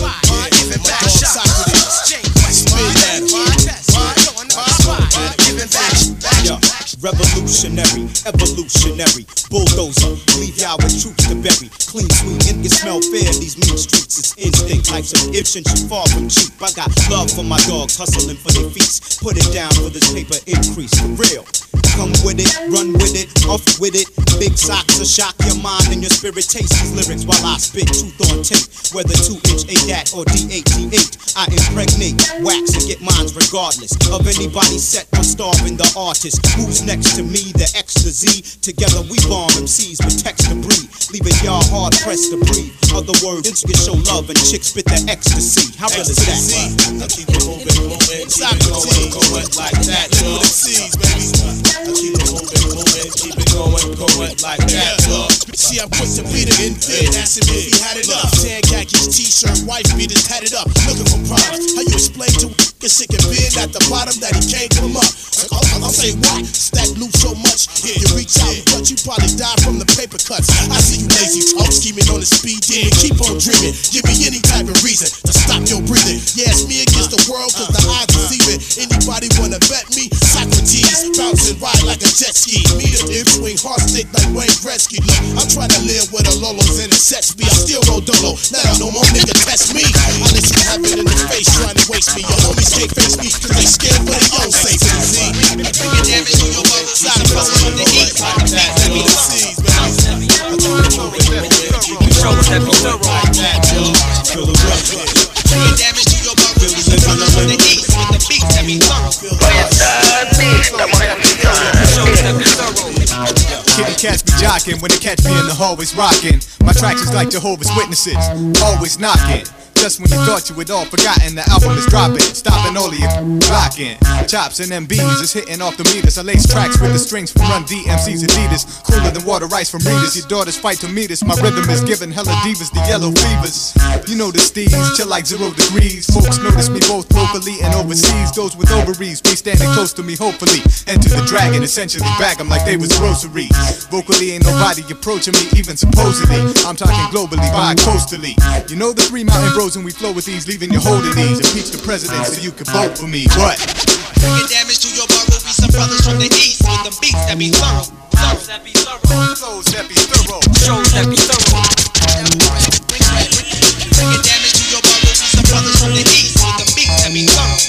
Revolutionary, evolutionary, bulldozer. Leave y'all with troops to bury. Clean sweet and can smell fair. These mean streets, is instinct. Life subscription you far from cheap. I got love for my dogs, hustling for their feet. Put it down for this paper increase, for real. Come with it, run with it, off with it. Big socks to shock your mind and your spirit. Taste these lyrics while I spit tooth on tape. Whether two inch A dat or D8D8, I impregnate wax and get mines regardless of anybody set on starving the artist. Who's next? To me, the X to Z? Together we bomb MCs with text breathe, leaving y'all hard pressed to breathe. Other words, niggas show love and chicks spit the ecstasy. How real is that? I keep it moving, moving, Socrates, going like that. Live C's, baby. I keep it moving, moving, keep it going, going like that. Look, see, I'm quick to beat it in bed. Asking me if he had it up. Tan khakis, t-shirt, wife beaters, had it up. Looking for problems. How you explain to a sick and being at the bottom that he can't come up? I'll say what? Loot so much. You reach out, and but you probably die from the paper cuts. I see you lazy talk, scheming on the speed demon. Keep on dreaming. Give me any type of reason to stop your breathing. Yeah, it's me against the world, cause the odds are even. Anybody wanna bet me? Socrates, bouncing a jet ski. Me the dip swing, hard stick like Wayne Gretzky. Look, I'm trying to live with a Lolos and it sets me. I still roll dolo. Now no more nigga test me. I let have it in the face, trying to waste me. Your homies can't face me, cause they scared for their own safety. See? Bringing damage to your mother, side brothers from the east. Live with the C's, baby. I keep it moving, moving, keep it going, going like that. Feel the rough, Bringing damage to your mother, side brothers from the east. With the beat, let me thorough. Cats be jocking when they catch me in the hallways rocking. My tracks is like Jehovah's Witnesses, always knocking. Just when you thought you had all forgotten, the album is dropping, stopping all of your blocking. Chops and MBs is hitting off the meters. I lace tracks with the strings from Run DMC's Adidas. Cooler than water ice from readers. Your daughters fight to meet us. My rhythm is giving hella divas the yellow fevers. You know the steez, chill like zero degrees. Folks notice me both locally and overseas. Those with ovaries be standing close to me, hopefully. Enter the dragon, essentially bag 'em like they was groceries. Vocally, ain't nobody approaching me, even supposedly. I'm talking globally, bi coastally. You know the three mountain bros and we flow with these, leaving you holding these. Impeach the president so you can vote for me. What? Bringing damage to your borough. Be some brothers from the east with the beats that be thorough. Flows that be thorough. Flows that be thorough. Shows that be thorough. Bringing damage to your borough. Be some brothers from the east with the beats that be thorough.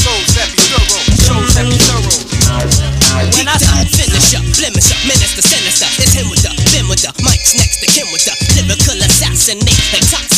Flows that be thorough. Shows that be thorough. When I say finish up, blemish up, minister, sinister, it's him with the, them with the, Mike's next to Kim with the lyrical assassinate, like toxic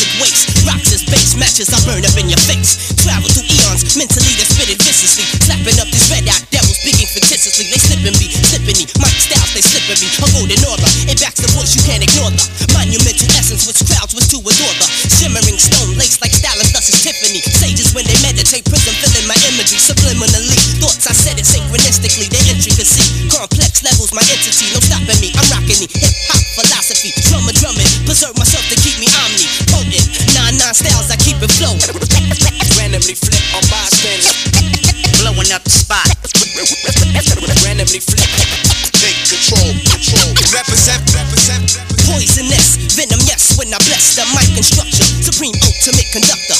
waste, rocks matches, I burn up in your face. Travel through eons, mentally they spit it viciously, slapping up these red eyed devils, speaking fictitiously, they slipping me, slipping me, Mike styles they slipping me, a golden aura, it backs the voice you can't ignore the monumental essence which crowds was to adore the shimmering stone lace like stylus, thus is Tiffany. Sages when they meditate, prism filling my imagery subliminally. Thoughts I said it synchronistically, the intricacy, complex levels, my entity, no stopping me. I'm rocking the hip hop philosophy, drummer drumming, preserve myself to keep Nine styles, I keep it flowing. Randomly flip on bystanders. Blowing up the spot. Randomly flip. Take control, control. Represent, represent. Poisonous, venom, yes, when I bless the mic and structure. Supreme ultimate conductor,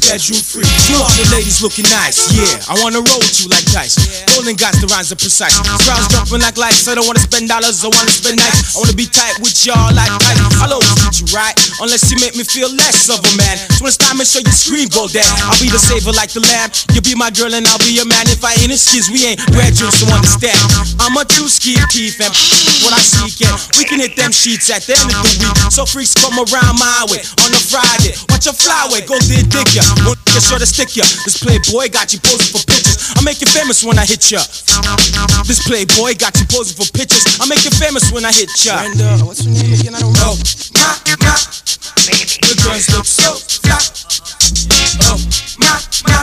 bedroom free. All the ladies looking nice, yeah. I wanna roll with you like dice. Golden guys, the rhymes are precise. Crowds jumping like lights. I don't wanna spend dollars, I wanna spend nights. I wanna be tight with y'all like tight. I'll always treat you right, unless you make me feel less of a man. So when it's time to show you scream, go down. I'll be the saver like the lamb. You'll be my girl and I'll be your man. If I ain't excuse, we ain't graduates, so understand. I'm a two ski thief and what I seek, and we can hit them sheets at the end of the week. So freaks come around my way on a Friday. Watch a flyway, go there, dig ya. Won't get sure to stick ya. This playboy got you posing for pictures. I make you famous when I hit ya. This playboy got you posing for pictures. I make you famous when I hit ya. Brenda, what's your name again? I don't know. Oh, ma, ma. The girls look so fly. Oh, ma, ma.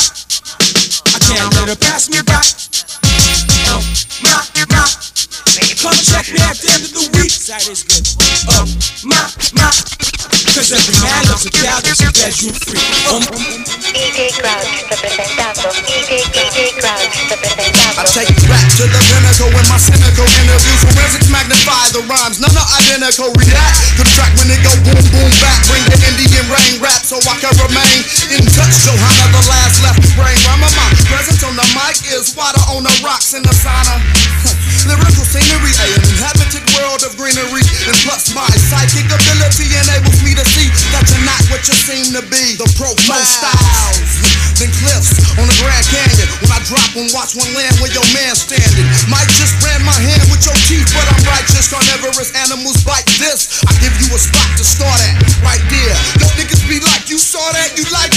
I can't let her pass me by. Oh, ma, ma. Check me at the end of the week. That is good. Oh, ma, ma. Cause every man loves a gal that's a bedroom free. Um, DJ Grouch representando. DJ, DJ Grouch representando. I take rap to the pinnacle in my cynical interviews. Forensics magnify the rhymes, none are identical. React to the track when it go boom boom back. Bring the Indian rain rap so I can remain in touch. Johanna, the last left brain. Rhyme my presence on the mic is water on the rocks in seem to be. The profound styles, then cliffs on the Grand Canyon. When I drop and watch one land where your man standing, might just brand my hand with your teeth, but I'm righteous. Carnivorous animals bite this. I give you a spot to start at, right there. Yo niggas be like, you saw that, you like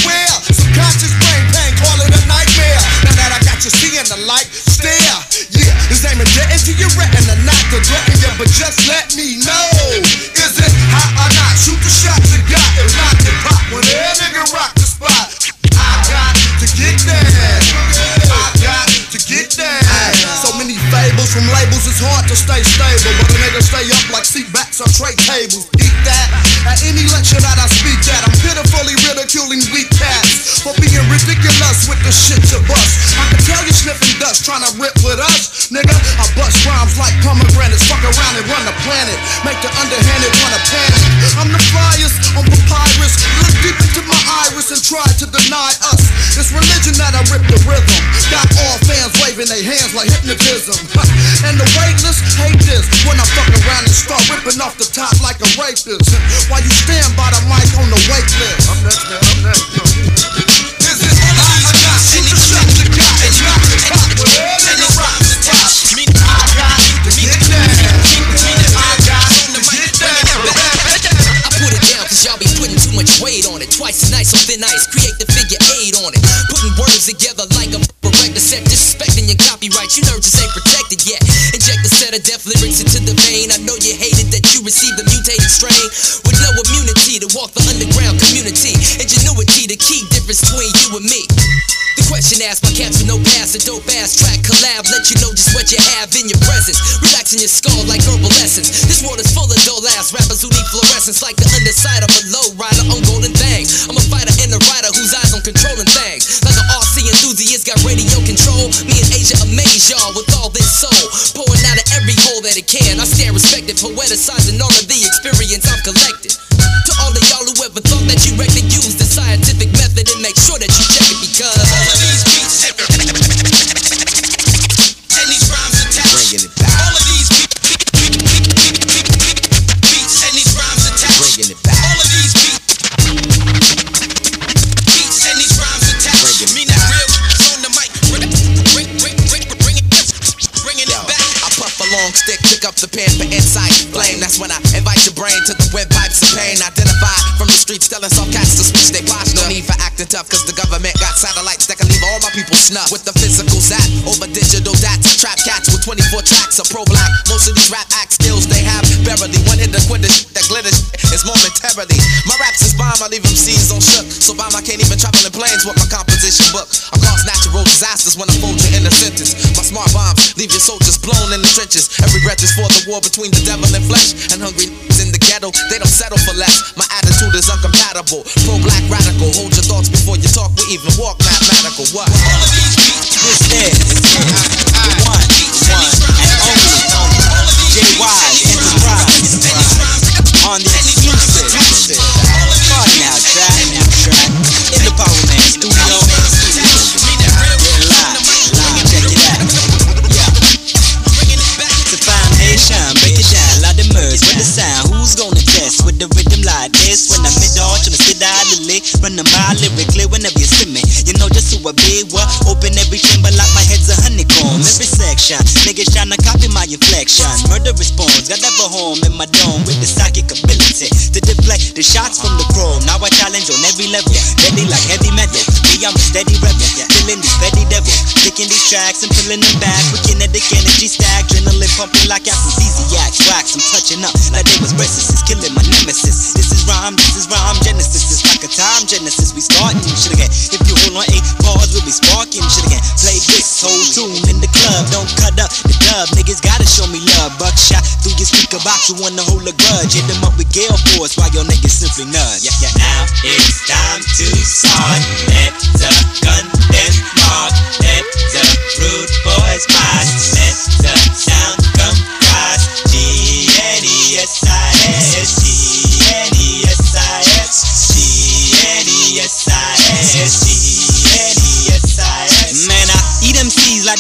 let you know just what you have in your presence. Relaxing your skull like herbal essence. This world is full of dull ass rappers who need fluorescence like the underside of a low rider on golden things. I'm a fighter and a writer whose eyes on controlling things. Like an RC enthusiast got radio control. Me and Asia amaze y'all with all this soul. Pouring out of every hole that it can. I stand respected, poeticizing all of the experience I've collected. To all of y'all who ever thought that you reckon use the scientific method and make sure that you tough, cause the government got satellites that can leave all my people snuff. With the physical zap, over digital dats, trap cats with 24 tracks of pro black. Most of these rap act skills they have barely. One hit the quitter that glitters is momentarily. My raps is bomb, I leave them seas on shook. So bomb, I can't even travel in planes with my composition book. I cause natural disasters when I fold you in a sentence. My smart bombs leave your soldiers blown in the trenches. Every breath is for the war between the devil and flesh. And hungry in the ghetto, they don't settle for less. My attitude is uncompatible. Pro black radical, hold your thoughts before you talk. We even walk mathematical. What? All of these beats. This is this when I'm mid on, tryna sit out the lit. Run the mile lyrically whenever you see me. You know just who I be, what? Open every chamber like my head's a honeycomb. Every section, niggas tryna copy my inflection. Murder response, got that home in my dome with the psychic ability to deflect the shots from the chrome. Now I challenge on every level, deadly like heavy metal. Me, I'm a steady rebel, killing these petty devils, picking these tracks and filling them back kinetic energy stack, adrenaline pumping like aphrodisiacs. Wax, I'm touching up like they was restless, killing my nemesis. This is rhyme, this is rhyme, Genesis. It's like a time Genesis. We starting shit again. If you hold on eight bars, we'll be sparking shit again. Play this whole tune in the club, don't cut up the dub. Niggas gotta show me love. Buckshot through your speaker box, you wanna hold a grudge. Hit them up with Gale Force while your niggas simply nudge. Yeah, yeah, now it's time to start. Let the gun then mark.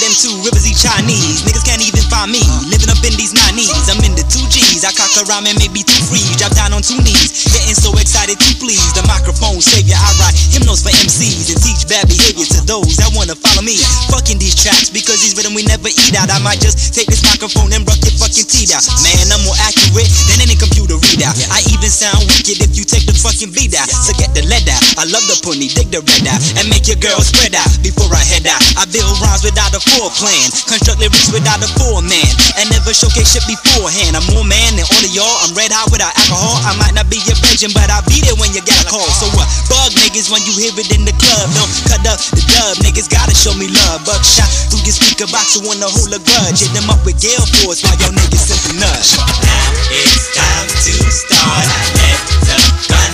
Them two rivers eat Chinese. Niggas can't even find me. Living up in these 90s. I'm in the two G's. I cock around and maybe two free. Drop down on two knees. Getting so excited to please. The microphone savior. I write hymnals for MCs and teach bad behavior to those that wanna follow me. Fucking these tracks because these rhythm we never eat out. I might just take this microphone and rock your fucking teeth out. Man, I'm more accurate than any computer readout. I even sound wicked if you take the fucking beat out. So get the lead out. I love the pony, dig the red out, and make your girl spread out before I head out. I build rhymes without a full plan, construct lyrics without a full man, and never showcase shit beforehand. I'm more man than all of y'all. I'm red hot without alcohol. I might not be your virgin, but I'll be there when you got a call. So what? Bug niggas when you hear it in the club. Don't cut up the dub. Niggas gotta show me love. Buckshot through your speaker box, you wanna hold a grudge. Hit them up with Gale Force while your niggas simply nuts. Now it's time to start. Let the gun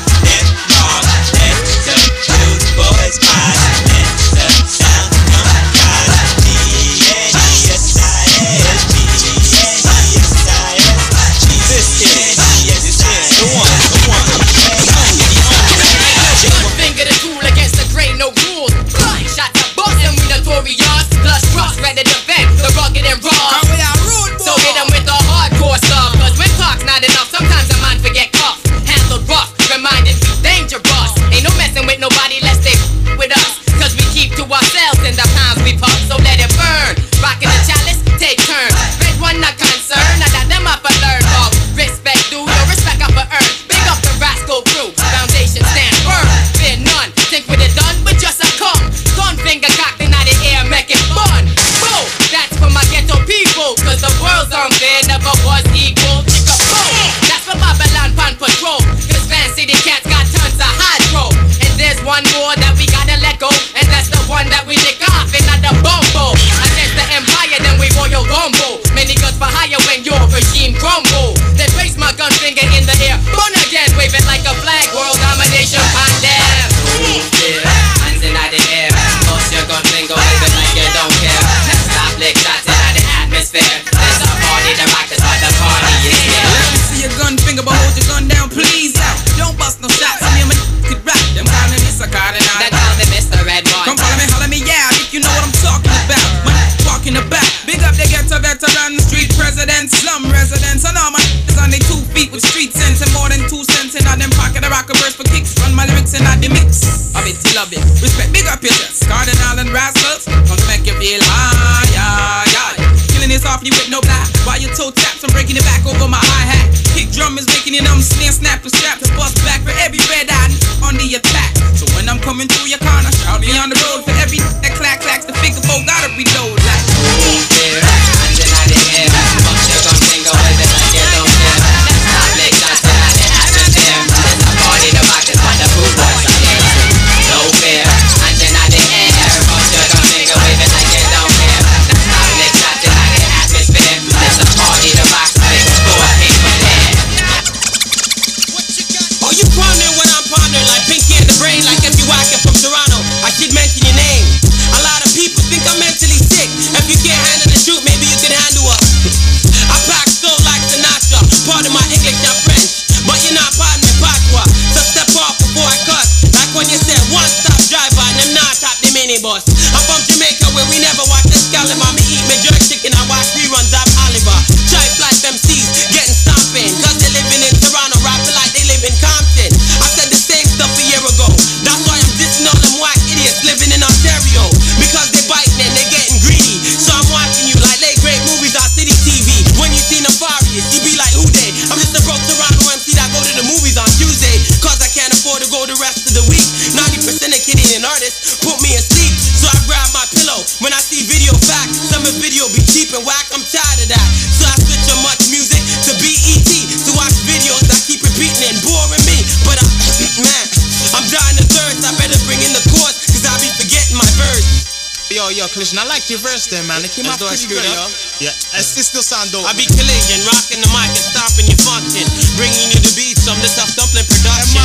verse there. It came out Let's do it pretty good, up. yo. Yeah, it's, it still sound dope. I be man. collision, rocking the mic and stomping your function. Bringing you the beats from the tough dumpling production.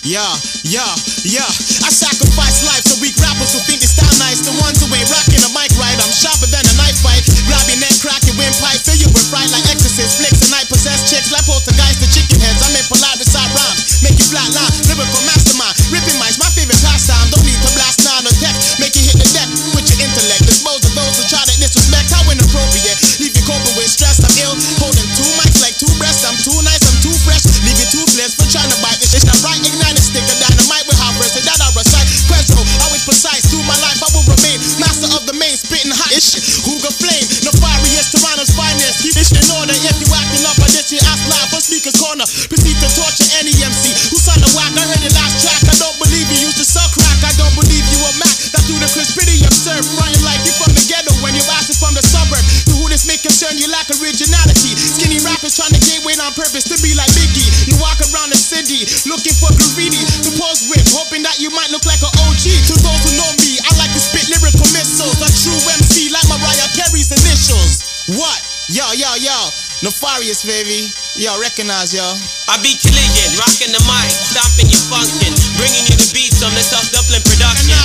Yeah, yeah, yeah. I sacrifice life so weak rappers who think they style nice. The ones who ain't rocking a mic right. I'm sharper than a knife fight. Grab your neck, crack your windpipe. Fill you with fright like exorcist flicks. And I possess chicks like poltergeist, the chicken heads. I'm in polite recite rhymes. Make you flat line, lyrical mastermind. Ripping mics, my favorite pastime. Don't need to blast nine or text. Make you hit the deck with your intellect. Dispose of those who try to disrespect. How inappropriate. Leave you coping with stress. I'm ill. Holding two mics like two breasts. I'm too nice, I'm too fresh. Leave you toothless for trying to bite Yo, yo. Nefarious, baby. Yo, recognize, yo. I be collision, rocking the mic, stomping your function. Bringing you the beats from the tough dumpling production.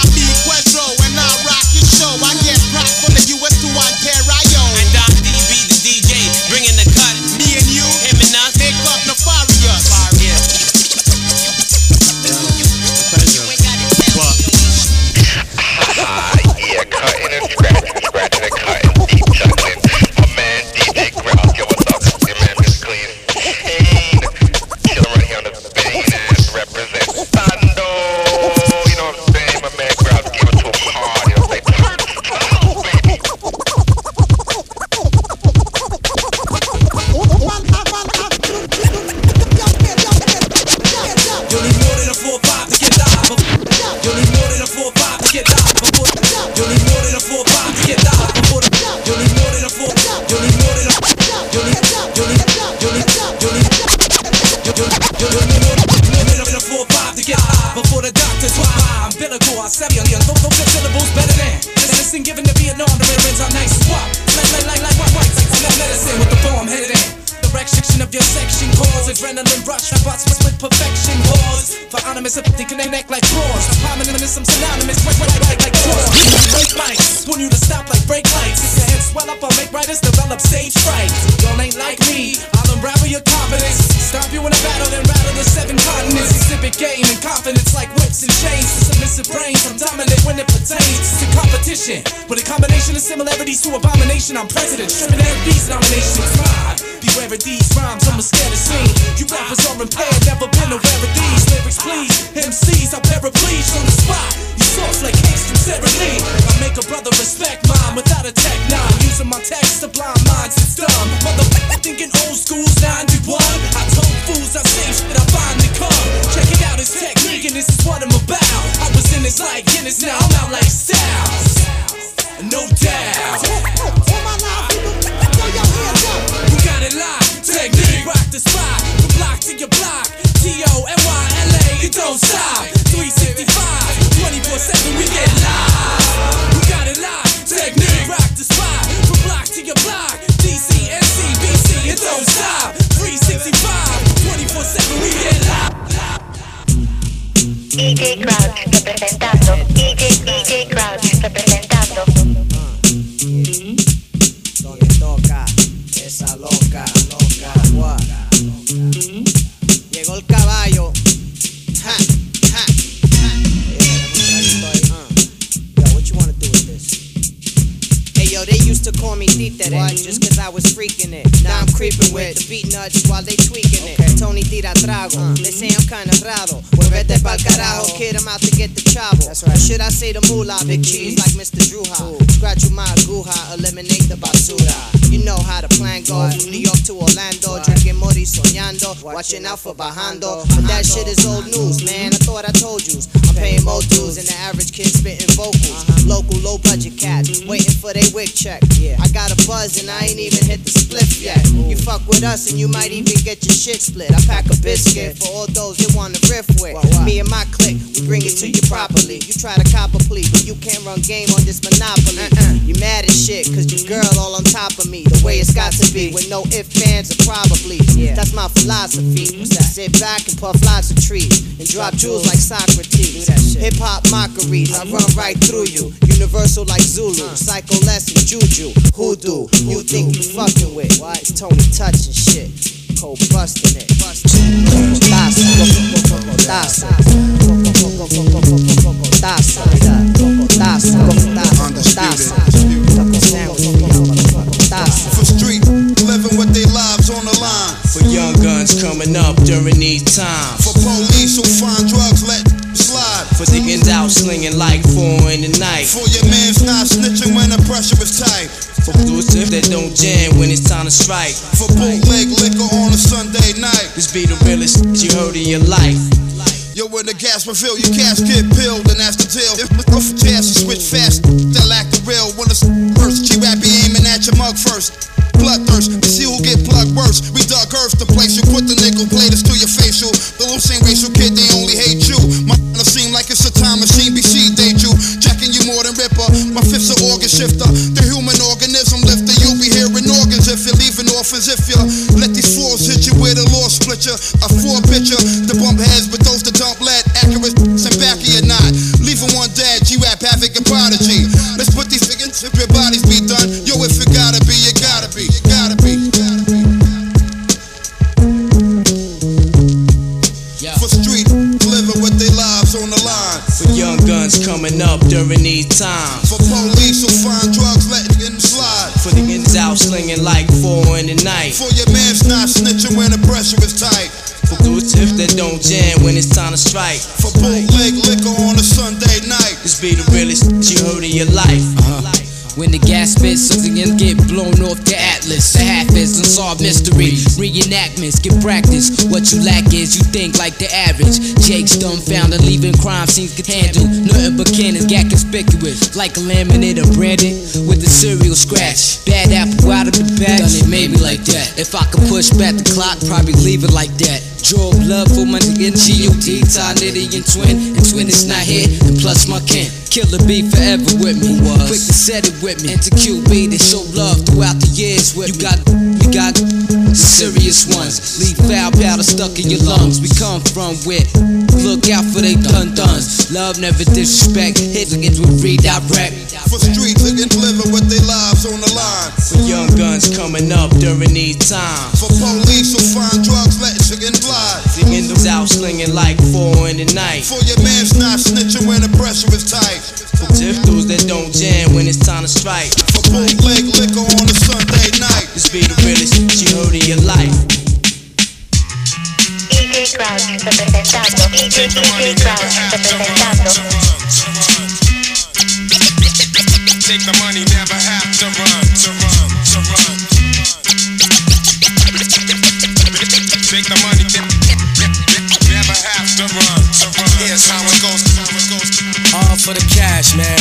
Anonymous, if they connect like drawers. I'm homonym, I'm synonymous. Right, right, right, like drawers. Break mics, want you to stop like brake lights. If your head swell up, I'll make writers develop stage fright. Y'all ain't like me, I'll unravel your confidence. Stop you in a battle, then rattle the seven continents. Exhibit game and confidence like whips and chains. To submissive brains, I'm dominant when it pertains to competition. With a combination of similarities to abomination, I'm president. Stripping MV's nominations. Mine. Beware of these rhymes, I'm scared to sing. You rappers are impaired, never been aware of these lyrics, please. MCs, I paraplegic on the spot. Soft like cakes from Sarah I make a brother respect mine without a tech nine. Using my text to blind minds, it's dumb. Motherfucker thinking old school's 91. I told fools I say shit, I find it come. Check it out, it's technique, and this is what I'm about. I was in this like Guinness, now I'm out like Styles. No doubt. All my life, people, throw your hands up. You got it locked. Technique, rock the spot. From block to your block. T O N Y L A. It don't stop. 365, 24 7, we get live. You got it locked. Technique, rock the spot. From block to your block. DC, NC, BC. It don't stop. 365, 24 7, we get live. DJ Crouch representando. DJ, DJ Crouch representando. Used to call me deep that Títere just cause I was freaking it. Now I'm creeping with the Beatnuts while they tweaking it. Tony tira trago, they say I'm kinda raro. Vuelvete pa'l carajo, kid, I'm out to get the chavo. Or should I say the moolah, big cheese like Mr. Druha. Scratch you my aguja, eliminate the basura. You know how the plan go from New York to Orlando, drinking mori soñando, watching out for bajando. But that shit is old news, man. I thought I told you. I'm paying more dues than the average kid spitting vocals. Local low budget cats waiting for their wig check. I got a buzz and I ain't even hit the split yet. You fuck with us and you might even get your shit split. I pack a biscuit for all those that wanna riff with. Me and my clique, we bring it to you properly. You try to cop a plea, but you can't run game on this monopoly. You mad as shit, cause your girl all on top of me. The way it's got to be, with no ifs, fans, or probably. Yeah. That's my philosophy. Sit back and puff lots of trees and drop jewels like Socrates. Hip hop mockeries, I run right through you. Universal like Zulu, psycho less than juju, hoodoo. You think you fucking with? Why it's Tony touching shit? Cold busting it. For street, living with their lives on the line. For young guns coming up during these times. Slinging like four in the night. For your man's not snitching when the pressure is tight. For those that don't jam when it's time to strike. For bootleg liquor on a Sunday night. This be the realest shit you heard in your life. Yo, when the gas refill, your cash get peeled, and that's the deal. If my jazz is switch fast, they'll act the real. When it's first, G-Rap be aiming at your mug first. Bloodthirst, we see who get plugged worse. We dug earth to place you, put the nickel platers to your facial. The same racial kid, they you. A four picture. It's time to strike. For bootleg liquor on a Sunday night. This be the realest shit you heard in your life. Uh-huh. When the gas spits, something get blown off the atlas. The half is unsolved mystery. Reenactments, get practice. What you lack is you think like the average. Jake's dumbfounded, leaving crime scenes get handled. Nothing but cannons, got conspicuous. Like a laminator branded with the serial scratch. Bad apple out of the bag. Done it maybe like that. If I could push back the clock, probably leave it like that. Draw blood for my nigga G-U-D, tie nitty and twin. And twin is not here, and plus my kin. Killer be forever with me. Quick to set it with me. And to QB, they show love throughout the years with you got, you got serious ones. Leave foul powder stuck in your lungs. We come from where look out for they dun duns. Love never disrespect. Hit against with redirect. For street niggas living with their lives on the line. For young guns coming up during these times. For police who find drugs, letting chicken glide. Niggas out slinging like four in the night. For your man's not snitching when the pressure is tight. For just that don't jam when it's time to strike. For bootleg liquor on a Sunday night. This be the realest your life. DJ Crouch representando. DJ Crouch representando. Take the money, never have to run, to run, to run. Take the money, never have to run, to run. Here's how it goes, how it goes. All for the cash, man.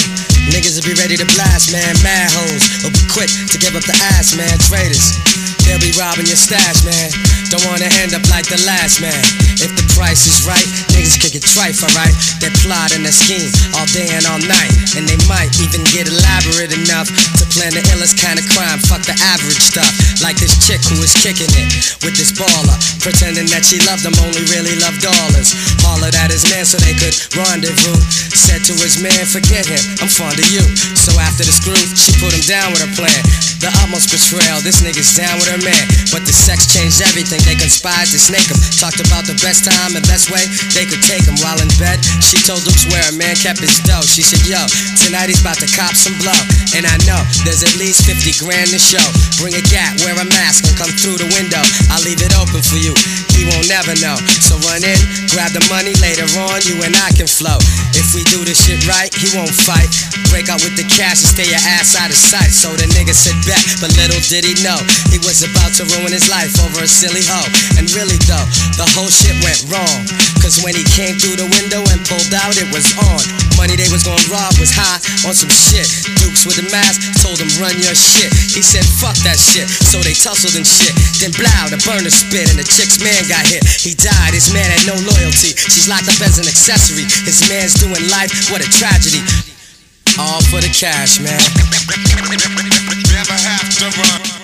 Niggas will be ready to blast, man. Mad hoes will be quick to give up the ass, man. Traitors, they'll be robbing your stash, man. Don't wanna end up like the last man. If the price is right, niggas kick it trife, alright? They plot and they scheme all day and all night. And they might even get elaborate enough to plan the illest kind of crime. Fuck the average stuff. Like this chick who is kicking it with this baller. Pretending that she loved him, only really loved dollars. Hollered at his man so they could rendezvous. Said to his man, forget him, I'm fond of you. So after the screw, she put him down with her plan. The utmost betrayal, this nigga's down with her man. But the sex changed everything, they conspired to snake him. Talked about the best time and best way they could take him. While in bed, she told Luke where a man kept his dough. She said, yo, tonight he's about to cop some blow. And I know there's at least 50 grand to show. Bring a gat, wear a mask and come through the window. I'll leave it open for you. He won't never know. So run in, grab the money. Later on, you and I can flow. If we do this shit right, he won't fight. Break out with the cash and stay your ass out of sight. So the nigga sit back, but little did he know he was about to ruin his life over a silly hoe. And really though, the whole shit went wrong. Cause when he came through the window and pulled out, it was on. Money they was gonna rob was high on some shit. Dukes with a mask told him run your shit. He said fuck that shit. So they tussled and shit. Then blow, the burner spit and the chick's man got hit. He died, his man had no loyalty. She's locked up as an accessory. His man's doing life, what a tragedy. All for the cash, man. Never have to run.